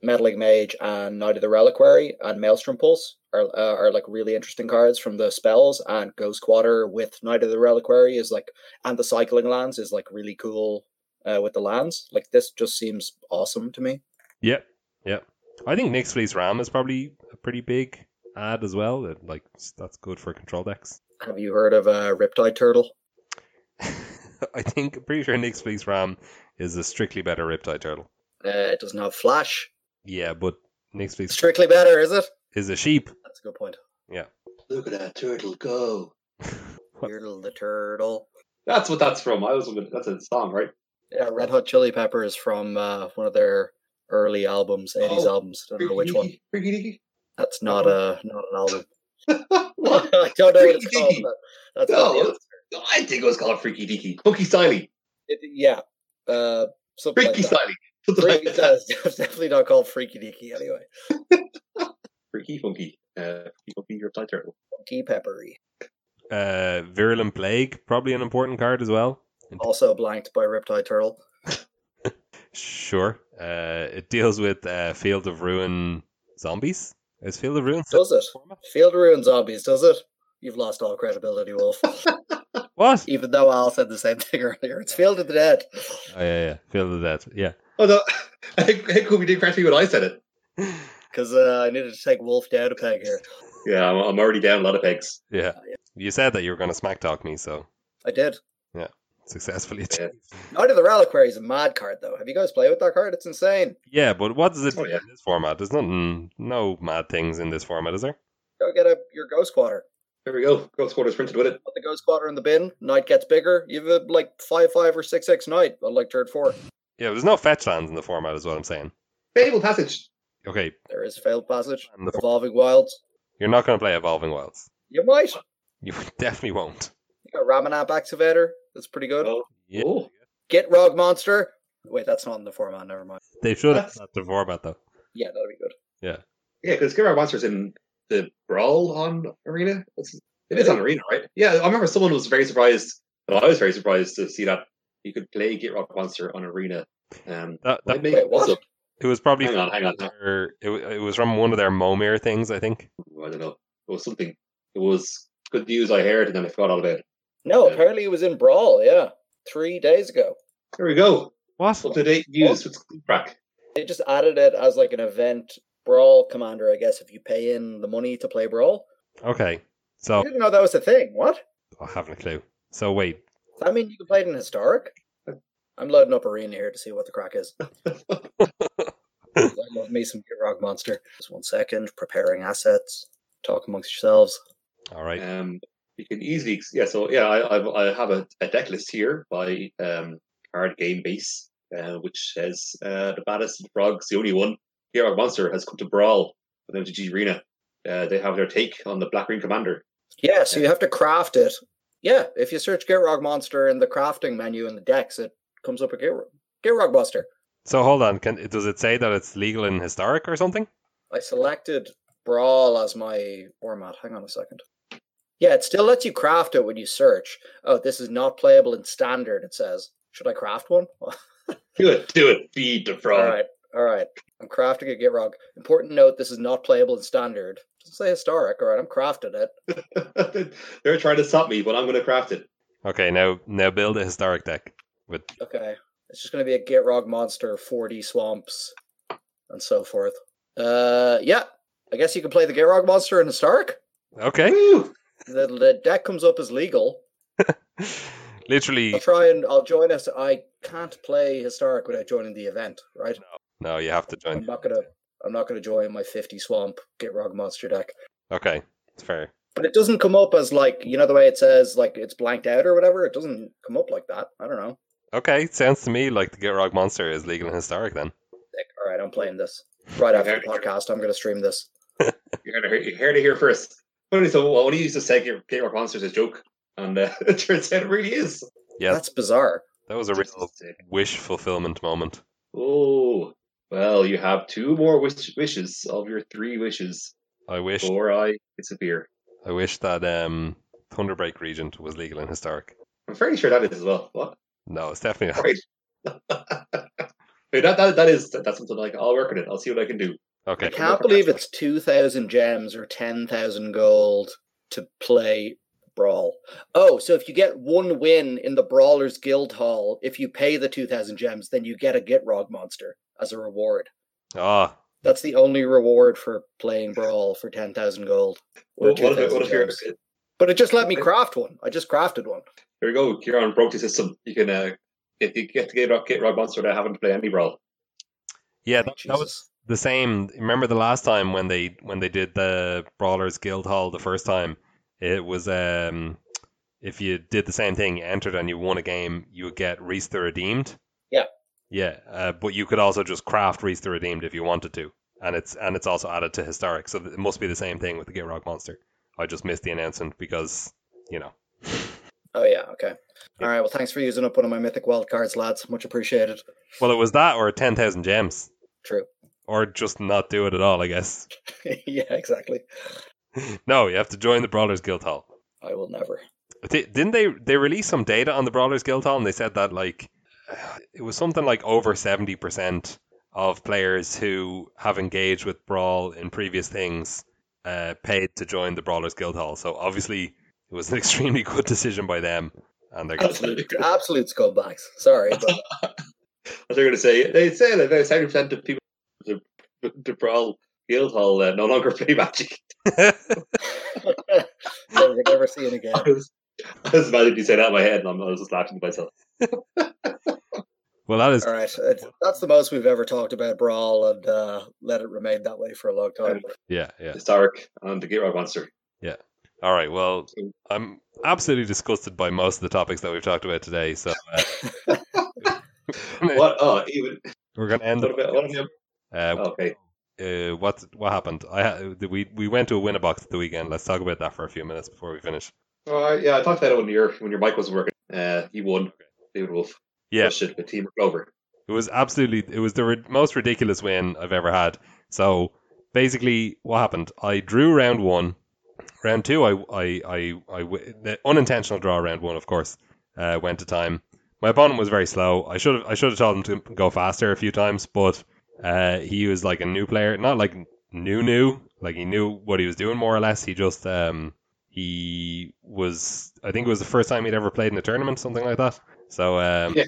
Meddling Mage, and Knight of the Reliquary and Maelstrom Pulse are uh, are like really interesting cards from the spells. And Ghost Quarter with Knight of the Reliquary is like, and the Cycling Lands is like really cool uh, with the lands. Like this just seems awesome to me. Yep, yep. I think Nyx Fleece Ram is probably a pretty big add as well. That, like that's good for control decks. Have you heard of a Riptide Turtle? [laughs] I think pretty sure Nyx Fleece Ram is a strictly better Riptide Turtle. Uh, it doesn't have flash. Yeah, but Nyx Fleece Strictly better, is it? is a sheep. That's a good point. Yeah. Look at that turtle go. [laughs] Turtle the turtle. That's what that's from. I was that's a song, right? Yeah, Red Hot Chili Peppers from uh, one of their early albums, 80s Oh, albums. Don't know which one. Freaky Deaky. That's not a not an album. [laughs] [laughs] I don't know what it's called. But that's not the No. I think it was called Freaky Deaky. Funky Styly. It, yeah, uh, something Freaky like that. Styly. Like [laughs] it's definitely not called Freaky Deaky anyway. Freaky Funky. Uh, Freaky Funky Reptile Turtle. Funky Peppery. Uh, Virulent Plague, probably an important card as well. Also blanked by Riptide Turtle. Sure. Uh, it deals with uh, Field of Ruin zombies. Is Field of Ruin still Does it? format? Field of Ruin Zombies, does it? You've lost all credibility, Wolf. [laughs] What? Even though Al said the same thing [laughs] earlier. It's Field of the Dead. Oh yeah, yeah. Field of the Dead. Yeah. Oh no, I think Kobe did correct me when I said it. [laughs] Because uh, I needed to take Wolf down a peg here. Yeah, I'm, I'm already down a lot of pegs. Yeah. You said that you were going to smack talk me, so I did. Successfully Yeah. achieved. Knight of the Reliquary is a mad card, though. Have you guys played with that card? It's insane. Yeah, but what does it oh, do Oh, yeah. in this format? There's nothing, no mm, mad things in this format, is there? Go get a your Ghost Quarter. There we go. Ghost Quarters printed with it. Put the Ghost Quarter in the bin. Knight gets bigger. You have a like five five or six six knight on uh, like turn four. Yeah, there's no fetch lands in the format, is what I'm saying. Fable Passage. Okay, There is Fable Passage. and the, Evolving Wilds. you're not going to play Evolving Wilds. You might. You [laughs] definitely won't. You got Ramunap Excavator. That's pretty good. Oh, Yeah. Gitrog Monster. Wait, that's not in the format. Never mind. They should have That's- that the format though. Yeah, that'd be good. Yeah, Yeah, because Gitrog Monster's in the Brawl on Arena. It's, it is on Arena, right? Yeah, I remember someone was very surprised. Well, I was very surprised to see that you could play Gitrog Monster on Arena. Um, That, might that, make Wait, what? up. it was probably Hang on, hang on. their- it, it was from one of their Momir things, I think. I don't know. It was something. It was good news I heard, and then I forgot all about it. No, Yeah. apparently it was in Brawl. Yeah, three days ago. There we go. What? Up to date news with crack. They just added it as like an event Brawl commander. I guess if you pay in the money to play Brawl. Okay, so I so didn't know that was a thing. What? I haven't a clue. So wait, Does that mean you can play it in historic? I'm loading up arena here to see what the crack is. [laughs] I love me some Rock Monster. Just one second. Preparing assets. Talk amongst yourselves. all right. Um, you can easily, yeah. So yeah, I I've, I have a, a deck list here by um card game base, uh, which says uh, the baddest of the frogs, the only one. Hero Monster has come to brawl with MTG Arena. Uh, they have their take on the Black Green Commander. Yeah, so you have to craft it. Yeah, if you search Gitrog Monster in the crafting menu in the decks, it comes up with Gitrog, Gitrog Buster. So hold on. Can does it say that it's legal in historic or something? I selected Brawl as my format. Hang on a second. Yeah, it still lets you craft it when you search. Oh, this is not playable in standard, it says. Should I craft one? [laughs] Do it, do it. Feed the all frog. right, all right. I'm crafting a Gitrog. Important note, this is not playable in standard. Doesn't say historic. All right, I'm crafting it. [laughs] They're trying to stop me, but I'm going to craft it. Okay, now now build a historic deck with Okay. It's just going to be a Gitrog monster, 4D swamps, and so forth. Uh, yeah. I guess you can play the Gitrog monster in Historic. okay. Woo! The, the deck comes up as legal. [laughs] Literally, I'll try and I'll join us. I can't play Historic without joining the event, right? no, you have to join. I'm not gonna. I'm not gonna join my 50 swamp get Gitrog monster deck. Okay, it's fair. But it doesn't come up as like you know the way it says like it's blanked out or whatever. It doesn't come up like that. I don't know. Okay, sounds to me like the get Gitrog monster is legal and historic then. Sick. All right, I'm playing this right after the podcast. I'm gonna stream this. You're going to hear, you heard it here first. Funny, so well, when he used to say Gitrog Monsters as a joke, and uh, [laughs] it turns out it really is. Yeah, That's bizarre. that was a real wish fulfillment moment. Oh, well, you have two more wish- wishes of your three wishes I wish before I disappear. I wish that um Thunderbreak Regent was legal and historic. I'm fairly sure that is as well. What? No, it's definitely not. Right. [laughs] Wait, that, that, that is that's something like I'll work on it. I'll see what I can do. Okay. I can't believe it's 2,000 gems or 10,000 gold to play Brawl. Oh, so if you get one win in the Brawlers Guild Hall, if you pay the 2,000 gems, then you get a Gitrog monster as a reward. Ah, That's the only reward for playing Brawl for 10,000 gold. Or What, what if, 2,000 what if you're. But it just let me craft one. I just crafted one. There we go. Kieran broke the system. You can uh, get, you get to get Rock, get Rock Monster without having to play any brawl. yeah, that, that was Jesus. The same. Remember the last time when they when they did the Brawlers Guild Hall the first time? It was um, if you did the same thing, you entered and you won a game, you would get Rhys the Redeemed. Yeah. Yeah, uh, but you could also just craft Rhys the Redeemed if you wanted to, and it's and it's also added to historic, so it must be the same thing with the Gitrog monster. I just missed the announcement because you know. Oh yeah, okay. All right. Well, thanks for using up one of my mythic wild cards, lads. Much appreciated. Well, it was that or ten thousand gems, True. Or just not do it at all. I guess. [laughs] [laughs] yeah, exactly. No, you have to join the Brawlers Guild Hall. I will never. Di- Didn't they? They released some data on the Brawlers Guild Hall, and they said that like [sighs] it was something like over seventy percent of players who have engaged with Brawl in previous things uh, paid to join the Brawlers Guild Hall. So obviously, it was an [laughs] extremely good decision by them, and they're Absolutely. Absolute scumbags. Sorry, but What they're going to say? They say that about seventy percent of people [laughs] the the Brawl Guildhall uh, no longer play [laughs] Magic. [laughs] never, never see it again. I was, I was imagining you say that in my head, and I'm, I was just laughing to myself. well, that is All right, that's the most we've ever talked about Brawl, and uh, let it remain that way for a long time. yeah, yeah. Historic and the Gitrog monster. Yeah. All right. Well, I'm absolutely disgusted by most of the topics that we've talked about today. So uh, What? Oh, even we're going to end. what about what about? Uh, Okay, uh, what what happened? I we we went to a winner box at the weekend. Let's talk about that for a few minutes before we finish. right. Yeah, I talked about it when your when your mic wasn't working. Uh, he won. David Wolf. Yeah, it with Temur Clover. it was absolutely it was the ri- most ridiculous win I've ever had. So basically, what happened? I drew round one. Round two, I I I the unintentional draw round one, of course, uh, went to time. My opponent was very slow. I should have I should have told him to go faster a few times, but uh, he was like a new player, not like new new, like he knew what he was doing more or less. He just um he was I think it was the first time he'd ever played in a tournament, something like that. So um, Yeah,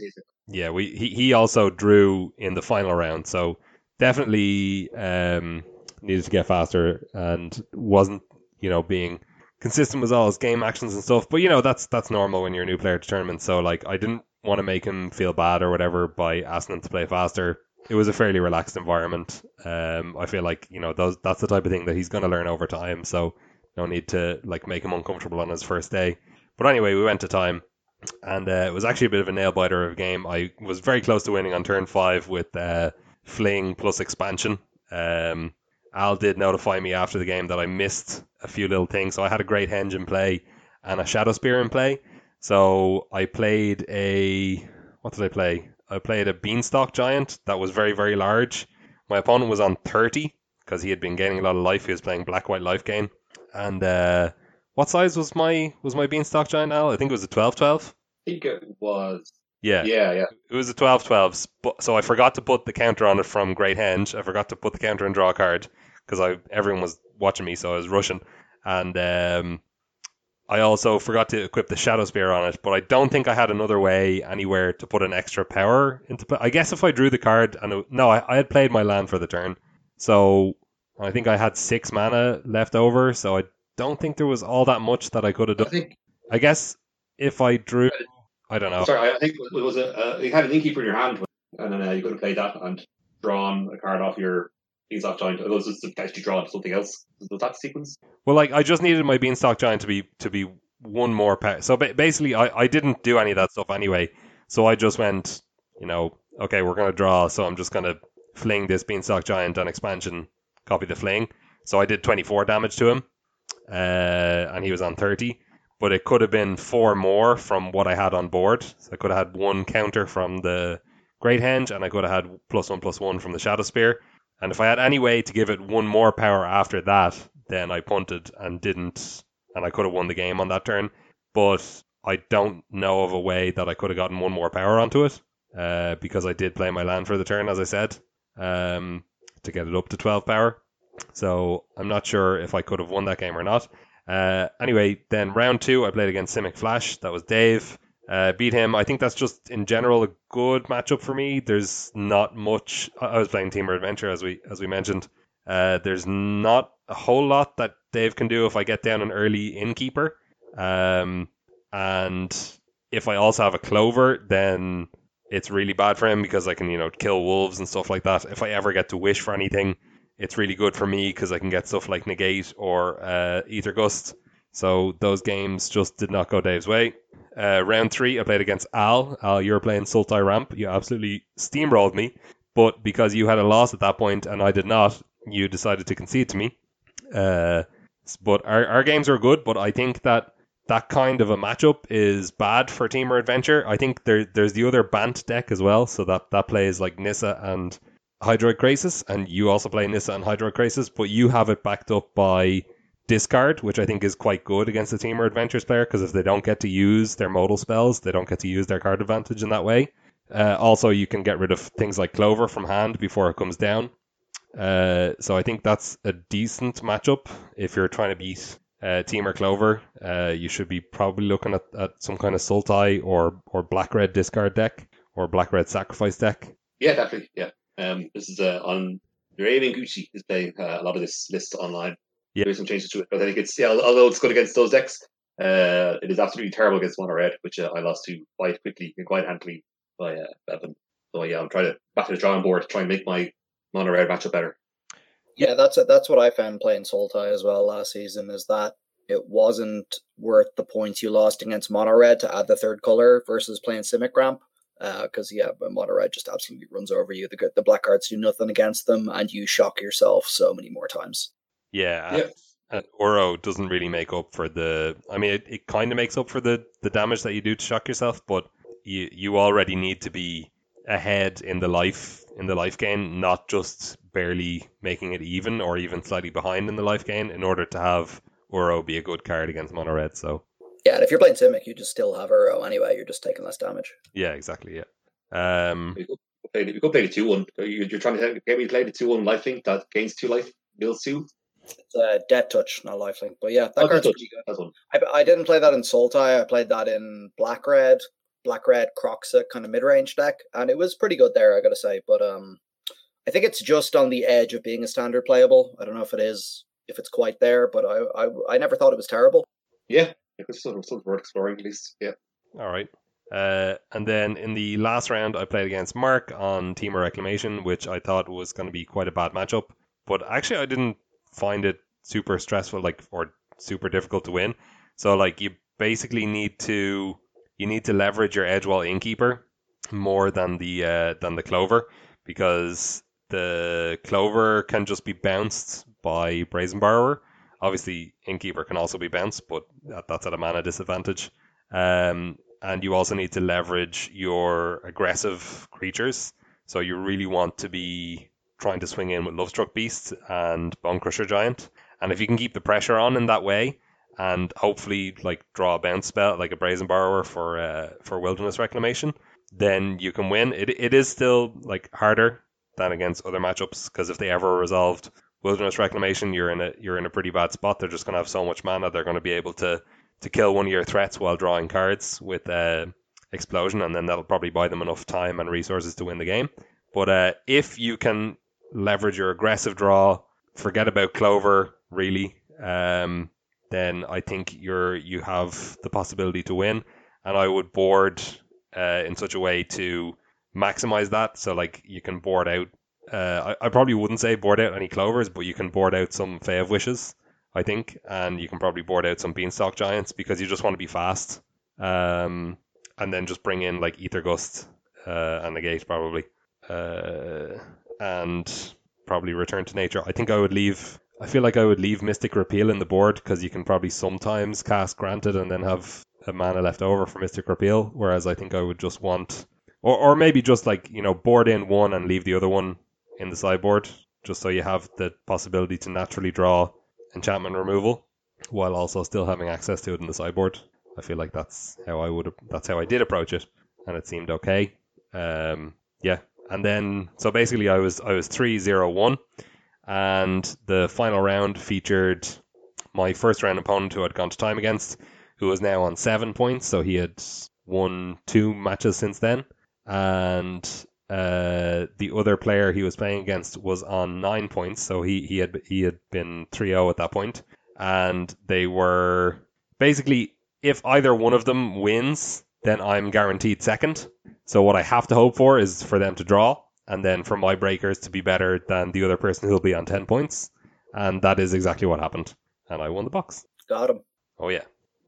yeah, we he, he also drew in the final round, so definitely um, needed to get faster and wasn't you know being consistent with all his game actions and stuff. But you know that's that's normal when you're a new player to tournament. So like I didn't want to make him feel bad or whatever by asking him to play faster. It was a fairly relaxed environment. Um, I feel like you know those that's the type of thing that he's going to learn over time. So no need to like make him uncomfortable on his first day. But anyway, we went to time and uh, it was actually a bit of a nail biter of a game. I was very close to winning on turn five with uh, Fling plus expansion. Um, Al did notify me after the game that I missed a few little things, so I had a great henge in play and a Shadow Spear in play. So I played a what did I play? I played a Beanstalk Giant that was very very large. My opponent was on thirty because he had been gaining a lot of life. He was playing Black White Life Gain, and uh, what size was my was my Beanstalk Giant Al? I think it was a 12-12. I think it was. Yeah, Yeah, yeah. it was a 12 12. So I forgot to put the counter on it from Great Henge. I forgot to put the counter and draw a card because I everyone was watching me, so I was rushing. And um, I also forgot to equip the Shadow Spear on it, but I don't think I had another way anywhere to put an extra power into. I guess if I drew the card, and it, no, I, I had played my land for the turn, so I think I had six mana left over, so I don't think there was all that much that I could have I done. think. I guess if I drew, I don't know. Sorry, I think it was a. Uh, you had an innkeeper in your hand, and then uh, you could have played that and drawn a card off your Beanstalk Giant. It was potentially drawn something else. Was that sequence? Well, like I just needed my beanstalk giant to be to be one more power. So ba- basically, I, I didn't do any of that stuff anyway. So I just went, you know, okay, we're gonna draw. So I'm just gonna fling this beanstalk giant on expansion, copy the fling. So I did 24 damage to him, uh, and he was on 30. But it could have been four more from what I had on board. So I could have had one counter from the Great Henge, and I could have had plus one plus one from the Shadow Spear. And if I had any way to give it one more power after that, then I punted and didn't, and I could have won the game on that turn. But I don't know of a way that I could have gotten one more power onto it, uh, because I did play my land for the turn, as I said, um, to get it up to 12 power. So I'm not sure if I could have won that game or not. Uh, anyway, then round two, I played against Simic Flash. That was Dave. Uh, beat him. I think that's just in general a good matchup for me. There's not much. I was playing Temur Adventure as we as we mentioned. Uh, there's not a whole lot that Dave can do if I get down an early innkeeper. Um, and if I also have a clover, then it's really bad for him because I can you know kill wolves and stuff like that. If I ever get to wish for anything, it's really good for me because I can get stuff like negate or uh, Aether Gust. So those games just did not go Dave's way. Uh, round three, I played against Al. Al, you were playing Sultai Ramp. You absolutely steamrolled me. But because you had a loss at that point and I did not, you decided to concede to me. Uh, but our, our games are good, but I think that that kind of a matchup is bad for Temur Adventure. I think there there's the other Bant deck as well, so that, that plays like Nissa and Hydroid Krasis, and you also play Nissa and Hydroid Krasis, but you have it backed up by discard, which I think is quite good against the Temur Adventures player because if they don't get to use their modal spells, they don't get to use their card advantage in that way. Uh, also, you can get rid of things like Clover from hand before it comes down. Uh, so I think that's a decent matchup if you're trying to beat uh, Temur Clover. Uh, you should be probably looking at, at some kind of Sultai or or Black Red discard deck or Black Red sacrifice deck. Yeah, definitely. Yeah. Um, this is uh, on Raven Gucci is playing uh, a lot of this list online. Yeah. There's some changes to it, but I think it's yeah. Although it's good against those decks, uh, it is absolutely terrible against Mono Red, which uh, I lost to quite quickly and quite handily by uh, Bevan. So yeah, I'm trying to back to the drawing board, to try and make my Mono Red matchup better. Yeah, that's that's what I found playing Sultai as well last season. Is that it wasn't worth the points you lost against Mono Red to add the third color versus playing Simic Ramp. Because uh, yeah, Mono Red just absolutely runs over you. The the black cards do nothing against them, and you shock yourself so many more times. Yeah, Yeah. and Uro doesn't really make up for the. I mean, it, it kind of makes up for the the damage that you do to shock yourself, but you you already need to be ahead in the life in the life gain, not just barely making it even or even slightly behind in the life gain in order to have Uro be a good card against mono red. So Yeah, and if you're playing Simic, you just still have Uro anyway. You're just taking less damage. yeah, exactly. Yeah. Um, You could play, you could play the two one. You're, you're trying to get me to play the two one life link that gains two life, builds two. It's uh, Death Touch, not Lifelink. But yeah, that Oh, card's pretty good. That's. I, I didn't play that in Sultai. I played that in Black Red, Black Red Kroxa kind of mid range deck, and it was pretty good there. I gotta say, but um, I think it's just on the edge of being a standard playable. I don't know if it is, if it's quite there, but I I, I never thought it was terrible. Yeah, it's still, still worth exploring at least. Yeah. All right. Uh, and then in the last round, I played against Mark on Temur Reclamation, which I thought was going to be quite a bad matchup. But actually, I didn't find it super stressful, like or super difficult to win. So like you basically need to you need to leverage your Edgewall Innkeeper more than the uh, than the Clover because the Clover can just be bounced by Brazen Borrower. Obviously, Innkeeper can also be bounced, but that's at a mana disadvantage. Um, and you also need to leverage your aggressive creatures. So you really want to be trying to swing in with Lovestruck Beast and Bone Crusher Giant. And if you can keep the pressure on in that way, and hopefully like draw a bounce spell like a Brazen Borrower for uh, for Wilderness Reclamation, then you can win. It it is still like harder than against other matchups because if they ever resolved Wilderness Reclamation, you're in a you're in a pretty bad spot. They're just to have so much mana. They're to be able to to kill one of your threats while drawing cards with uh, explosion, and then that'll probably buy them enough time and resources to win the game. But uh, if you can leverage your aggressive draw, forget about Clover really, um, then I think you're you have the possibility to win. And I would board uh, in such a way to maximize that. So like you can board out. Uh, I, I probably wouldn't say board out any clovers, but you can board out some Fae Wishes. I think, and you can probably board out some Beanstalk Giants because you just want to be fast. Um, and then just bring in like Aether Gust uh, and Negate probably, uh, and probably Return to Nature. I think I would leave. I feel like I would leave Mystic Repeal in the board because you can probably sometimes cast Granted and then have a mana left over for Mystic Repeal. Whereas I think I would just want, or or maybe just like you know board in one and leave the other one in the sideboard, just so you have the possibility to naturally draw enchantment removal while also still having access to it in the sideboard. I feel like that's how I would that's how I did approach it, and it seemed okay. Um, yeah, and then so basically I was I was three zero one, and the final round featured my first round opponent who I'd gone to time against, who was now on seven points, so he had won two matches since then, and uh, the other player he was playing against was on nine points, so he, he had he had been 3-0 at that point, and they were basically if either one of them wins, then I'm guaranteed second. So what I have to hope for is for them to draw, and then for my breakers to be better than the other person who'll be on ten points, and that is exactly what happened, and I won the box. Got him. Oh yeah,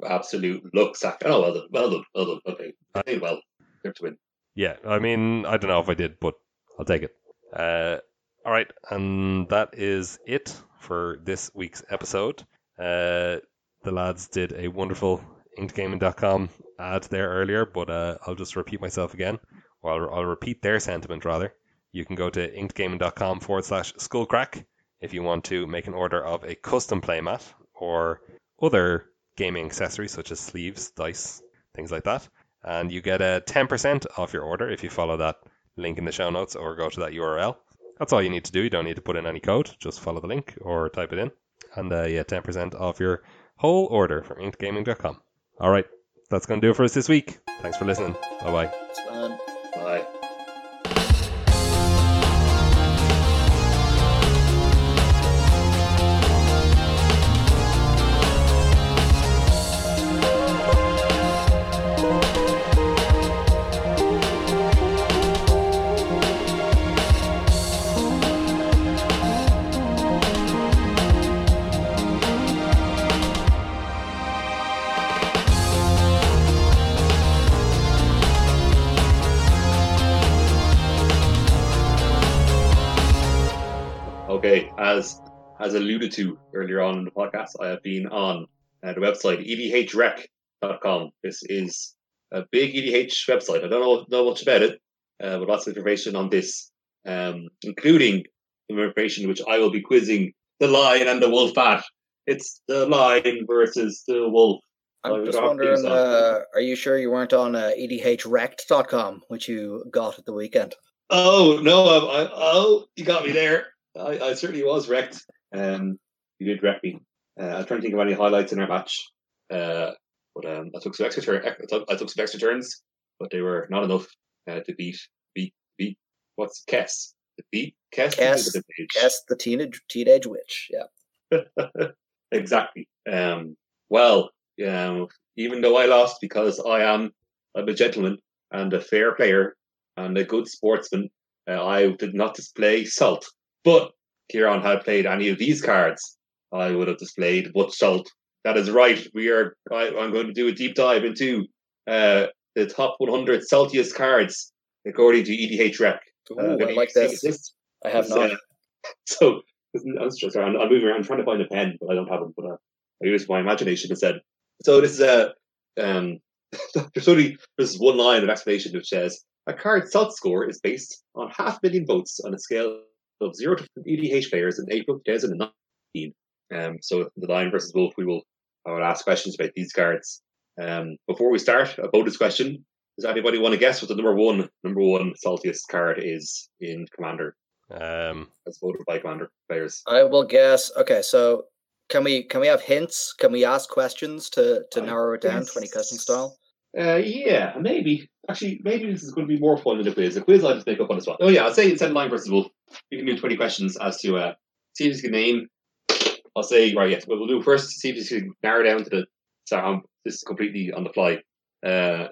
absolute luck sack. Oh well done, well done, well done. Okay, I did well. Have to win. Yeah, I mean, I don't know if I did, but I'll take it. Uh, all right, and that is it for this week's episode. Uh, the lads did a wonderful inkedgaming.com ad there earlier, but uh, I'll just repeat myself again. Or I'll, I'll repeat their sentiment rather. You can go to inkedgaming.com forward slash skullcrack if you want to make an order of a custom playmat or other gaming accessories such as sleeves, dice, things like that. And you get a 10% off your order if you follow that link in the show notes or go to that URL. That's all you need to do. You don't need to put in any code. Just follow the link or type it in. And uh, yeah, 10% off your whole order from inkedgaming.com. All right, that's going to do it for us this week. Thanks for listening. Bye bye. As as alluded to earlier on in the podcast, I have been on uh, the website edhrec.com. This is a big EDH website. I don't know know much about it, uh, but lots of information on this, um, including information which I will be quizzing the lion and the wolf at. It's the lion versus the wolf. I'm just wondering, uh, are you sure you weren't on uh, edhrect.com, which you got at the weekend? Oh no! I, I, oh, you got me there. I, I certainly was wrecked. Um, you did wreck me. Uh, I'm trying to think of any highlights in our match. Uh, but um, I took some extra turn. I took, I took some extra turns, but they were not enough uh, to beat beat beat. What's Kess? To beat Kess. Kess, the. Yes, the teenage teenage witch. Yeah. [laughs] exactly. Um, well, um, even though I lost because I am I'm a gentleman and a fair player and a good sportsman, uh, I did not display salt. But Kieran had played any of these cards, I would have displayed much salt. That is right. We are. I, I'm going to do a deep dive into uh, the top 100 saltiest cards according to EDH Rec. Ooh, Uh, I like this. I have not. uh, [laughs] so [laughs] I'm, sorry, I'm, I'm moving around. I'm trying to find a pen, but I don't have them. But uh, I use my imagination instead. So this is a um. there's only there's one line of explanation which says a card's salt score is based on half a million votes on a scale of zero to EDH players in April 2019. Um. So the line versus wolf, we will I will ask questions about these cards. Um. Before we start, a bonus question. Does anybody want to guess what the number one number one saltiest card is in Commander? Um, as voted by commander players. I will guess. Okay, so can we can we have hints? Can we ask questions to to I narrow it down, guess- twenty question style? Uh, yeah, maybe. Actually, maybe this is going to be more fun than the quiz. The quiz I'll just make up on the spot. Oh yeah, I'll say instead of line versus wolf, you can do twenty questions as to uh, see if you can name. I'll say right. Yes, what we'll do first. See if you can narrow down to the. Sorry, um, this is completely on the fly. Uh,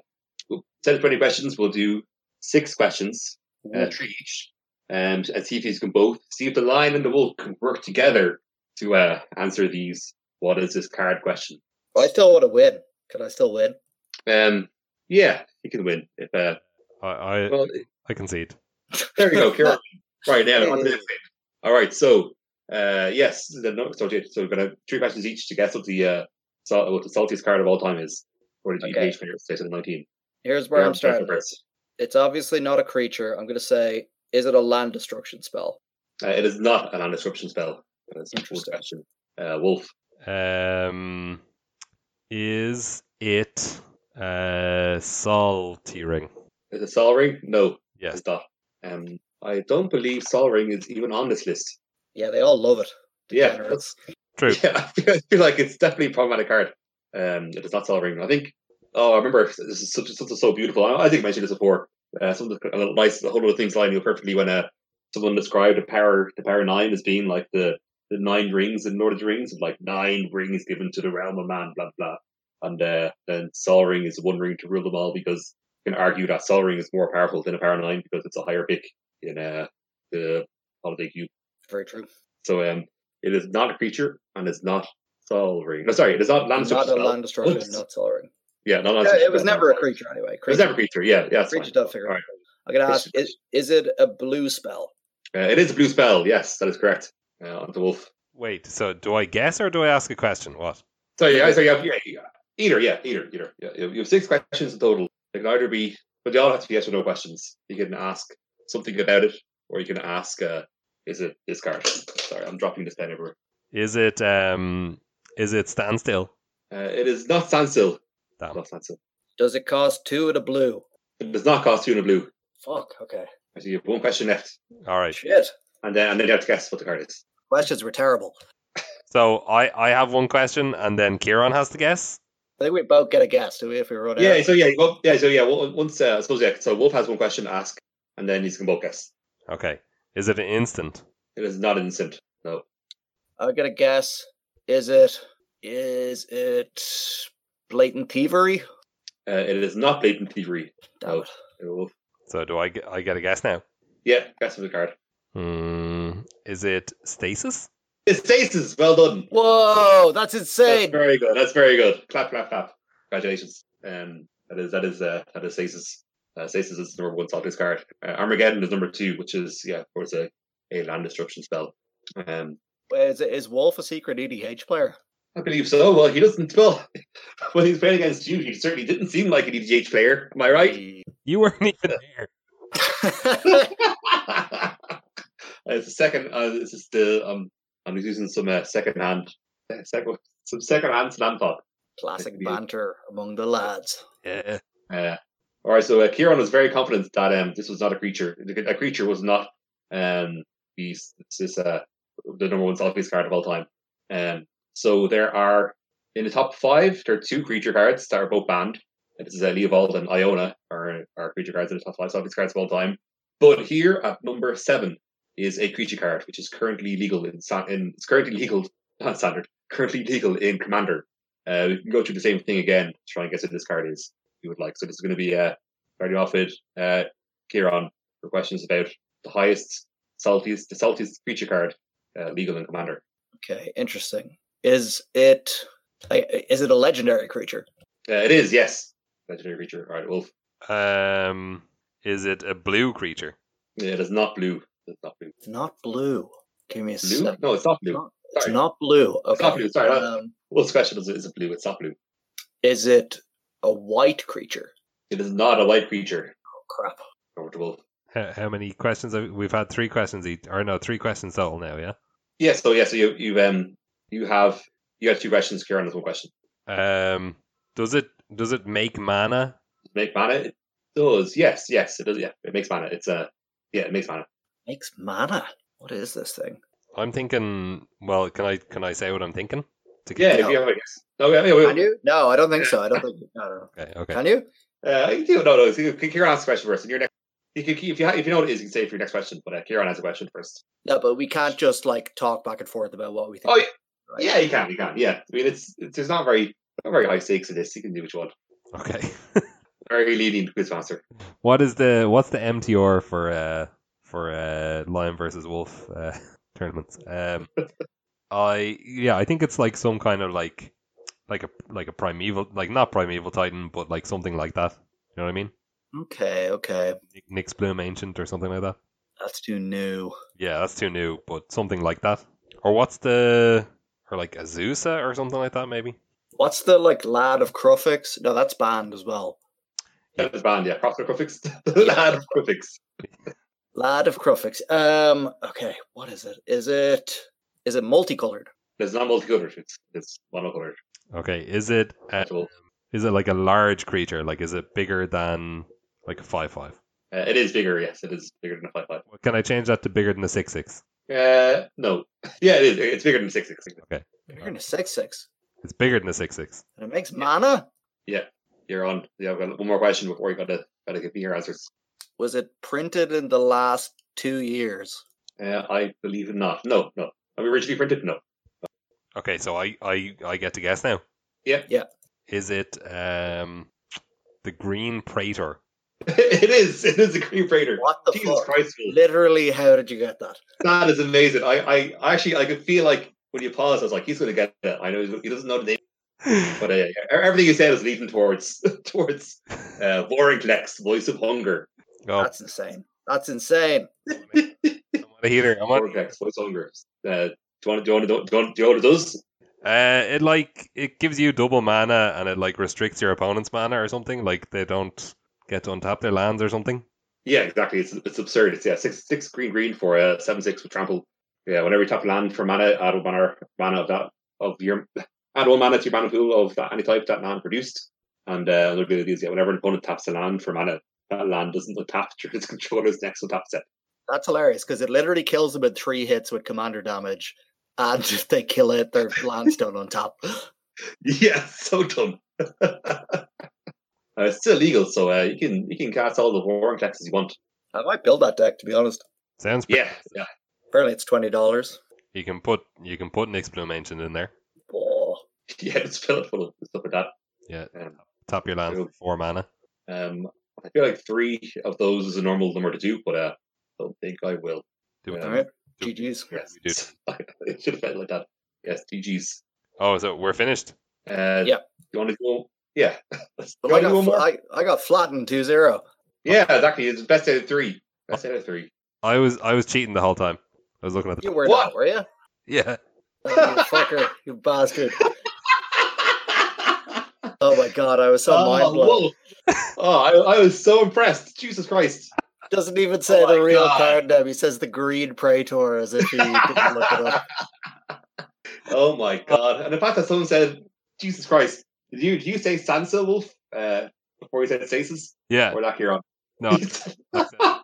we'll, instead of twenty questions, we'll do six questions, uh, three each, um, and see if you can both see if the lion and the wolf can work together to uh, answer these. What is this card question? I still want to win. Can I still win? Um, yeah, you can win. If uh, I, I, well, I concede. there you go, Kieran. [laughs] right now, on to the next thing. All right, so uh, yes, the no, so, so we're gonna three questions each to guess what the uh, salt, what the saltiest card of all time is, according to Okay. EDH players, 2019. Here's where I'm starting starting. It's obviously not a creature. I'm going to say, is it a land destruction spell? Uh, it is not a land disruption spell. That is a good Interesting. question. Uh, Wolf. Um, is it uh, Sol T ring? Is it Sol Ring? No, Yes. it's not. Um, I don't believe Sol Ring is even on this list. Yeah, they all love it. Yeah, Degenerates. True. [laughs] Yeah, I feel, I feel like it's definitely a problematic card. Um, if it's not Sol Ring, I think. Oh, I remember this is such something so beautiful. I, I think I mentioned this before. Uh, something a little nice, a whole lot of things lining up perfectly when uh, someone described the power, the power nine as being like the the nine rings in Lord of the Rings, like nine rings given to the realm of man, blah blah. And uh, then Sol Ring is one ring to rule them all because you can argue that Sol Ring is more powerful than a power nine because it's a higher pick in uh, the holiday cube. Very true. So um, it is not a creature and it's not Sol Ring. No, sorry, it is not land Not destruction a land destruction, not Sol Ring. Yeah, not land Yeah, it was never a creature anyway. It was never a creature. Yeah, yeah, Creature fine. don't figure All out. I'm gonna ask: is, is it a blue spell? Uh, it is a blue spell. Yes, that is correct. Uh, on the wolf. Wait, so do I guess or do I ask a question? What? So yeah, so you have, yeah, yeah, either, yeah, either, either. Yeah, you have- you have six questions in total. They can either be, but they all have to be yes or no questions. You can ask something about it, or you can ask, uh, is it this card? Sorry, I'm dropping this pen everywhere. Is it um is it standstill? Uh, it is not standstill. Damn. Not standstill. Does it cost two of the blue? It does not cost two in a blue. Fuck. Okay. So you have one question left, All right. Shit. and then and then you have to guess what the card is. Questions were terrible. So I I have one question and then Kieran has to guess. I think we both get a guess, do we? If we run Yeah. out. So yeah. Well, yeah. So yeah. well, Once uh, I suppose yeah. So Wolf has one question to ask, and then you can both guess. Okay. Is it an instant? It is not instant. No. I get a guess. Is it? Is it blatant thievery? Uh, it is not blatant thievery. Damn No. So do I get I get a guess now? Yeah. Guess of the card. Hmm. Is it stasis? It's stasis. Well done. Whoa, that's insane. That's insane. very good. That's very good. Clap, clap, clap. Congratulations. Um, that is that is uh, that is stasis. Uh, stasis is the number one Celtics card. Uh, Armageddon is number two, which is yeah, of course a, a land destruction spell. Um, Wait, is, it, is Wolf a secret EDH player? I believe so. Well, he doesn't. Well, [laughs] when he's playing against you, he certainly didn't seem like an EDH player. Am I right? You weren't even there. [laughs] [laughs] it's the second. Uh, this is the um. I'm using some uh, second hand, uh, [laughs] second, some second hand slam talk. Classic Indeed. banter among the lads. Yeah. Uh, all right, so uh, Kieran was very confident that um, this was not a creature. A creature was not um, these, this is uh, the number one Selfies card of all time. Um, so there are in the top five, there are two creature cards that are both banned. And This is uh, Leovold and Iona are, are creature cards in the top five Selfies cards of all time. But here at number seven is a creature card which is currently legal in, in it's currently legal [laughs] not standard currently legal in Commander. Uh, we can go through the same thing again to try and guess what this card is if you would like. So this is going to be uh, starting off with uh, Kieran for questions about the highest saltiest, the saltiest creature card uh, legal in Commander. Okay, interesting. Is it is it a legendary creature? Uh, it is yes, legendary creature. All right, Wolf. Um. Is it a blue creature? It is not blue. It's not blue. It's not blue. Give me a Blue? sec. No, it's not blue. Not- It's Sorry. not blue. Okay. It's not blue, sorry, not- Um, Wolf's question is: Is it blue? It's not blue. is it a white creature? It is not a white creature. Oh crap. Over to Wolf. How, how many questions? Have, we've had three questions each, or no, three questions total now. Yeah. Yes. so yeah. So you you um you have you got two questions. Kieran has one question. Um. Does it does it make mana? Make mana. It does. Yes. Yes. It does. Yeah. It makes mana. It's a yeah. It makes mana. Makes mana. What is this thing? I'm thinking. Well, can I can I say what I'm thinking? To Yeah. get- If you have a guess. No. Yeah. yeah, Can you? No, I don't think so. I don't think. I don't know. Okay. Okay. Can you? Uh, you do, no, no. So you- Kieran asks the question first, and your next. You can, if you ha- if you know what it is, you can say it for your next question. But uh, Kieran has a question first. No, but we can't just like talk back and forth about what we think. Oh, yeah. Right? Yeah, you can. You can. Yeah. I mean, it's, it's there's not very not very high stakes in this. You can do what you want. Okay. [laughs] Very leading quizmaster. what is the what's the MTR for uh for uh Lion versus Wolf uh [laughs] tournaments? Um. I yeah, I think it's like some kind of like like a like a primeval like not primeval titan, but like something like that. You know what I mean? Okay, okay. Nyx Bloom Ancient or something like that. That's too new. Yeah, that's too new, but something like that. Or what's the or like Azusa or something like that maybe? What's the like lad of Kruphix? No, that's banned as well. Yeah. That is banned. Yeah. Prosper Kruphix. [laughs] lad of Kruphix. [laughs] Lad of Kruphix. Um. Okay. What is it? Is it? Is it multicolored? It's not multicolored. It's it's monocolored. Okay, is it uh, is it like a large creature? Like is it bigger than like a five five? uh, it is bigger. Yes, it is bigger than a five five. Can I change that to bigger than a six six? Uh, no. [laughs] Yeah, it is. It's bigger than six six. You're in a six six, It's bigger than a six six. and it makes mana. Yeah, you're on. Yeah, I've got one more question before you got to got to give me your answers. Was it printed in the last two years? Uh, I believe not. No, no. I mean, originally printed. No. Okay, so I, I I get to guess now. Yeah. Yeah. Is it um the Green Praetor? [laughs] it is. It is a Green Praetor. What the Jesus fuck? Christ, Literally, how did you get that? that is amazing. I, I actually, I could feel like when you pause, I was like, he's going to get it. I know he's- he doesn't know the name, [laughs] but uh, everything you said is leading towards [laughs] towards uh, Vorinclex, Voice of Hunger. Oh, That's insane. That's insane. I'm on a heater. I'm on. Vorinclex, Voice of Hunger. Uh, do you want to do you want to do you want, do you know what it does? Uh, it like it gives you double mana and it like restricts your opponent's mana or something. Like they don't get to untap their lands or something. Yeah, exactly. It's it's absurd. It's yeah, six six green green for uh, seven six with trample. Yeah, whenever you tap land for mana, add one mana mana of that of your [laughs] add one mana to your mana pool of that any type that land produced. And uh, another ability is yeah, whenever an opponent taps a land for mana, that land doesn't untap during its controller's next untap step. That's hilarious because it literally kills them in three hits with commander damage. And if [laughs] they kill it, their land's done on top. [laughs] Yeah, so dumb. [laughs] uh, it's still legal, so uh, you can you can cast all the Vorinclexes you want. I might build that deck to be honest. Sounds pretty Yeah, yeah. Apparently it's twenty dollars. You can put you can put Nyx Bloom Ancient in there. Oh, Yeah, it's fill it full of stuff like that. Yeah, Um, tap your lands for four mana. Um, I feel like three of those is a normal number to do, but uh, I don't think I will. Do it. Yeah. all right. GG's. Yes, [laughs] it should have felt like that. Yes, GG's. Oh, so we're finished. Uh, Yeah. You want to go? Yeah. Let's But you I want to got, more? I, I got flattened 2-0. Yeah, exactly. It's best out of three. Best out of three. I was I was cheating the whole time. I was looking at the You were What? not, were you? yeah. Oh, you fucker, you bastard. [laughs] Oh my god, I was so mind oh, blown. oh I, I was so impressed. Jesus Christ. Doesn't even say Oh the real God. card name. He says the Green Praetor as if he didn't look it up. [laughs] Oh my god. And the fact that someone said, Jesus Christ, did you, did you say Sansa Wolf uh, before you said Stasis? Yeah. We're not here on. No. oh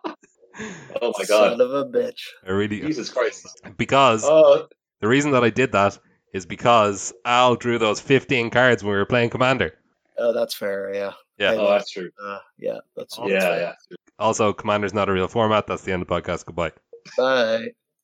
my god. Son of a bitch. I really Jesus Christ. because Oh, the reason that I did that is because Al drew those 15 cards when we were playing Commander. Oh, that's fair. Yeah. Yeah. I oh, that's true. Uh, yeah. That's, Oh, that's Yeah, fair. yeah. Also, Commander's not a real format. That's the end of the podcast. Goodbye. Bye.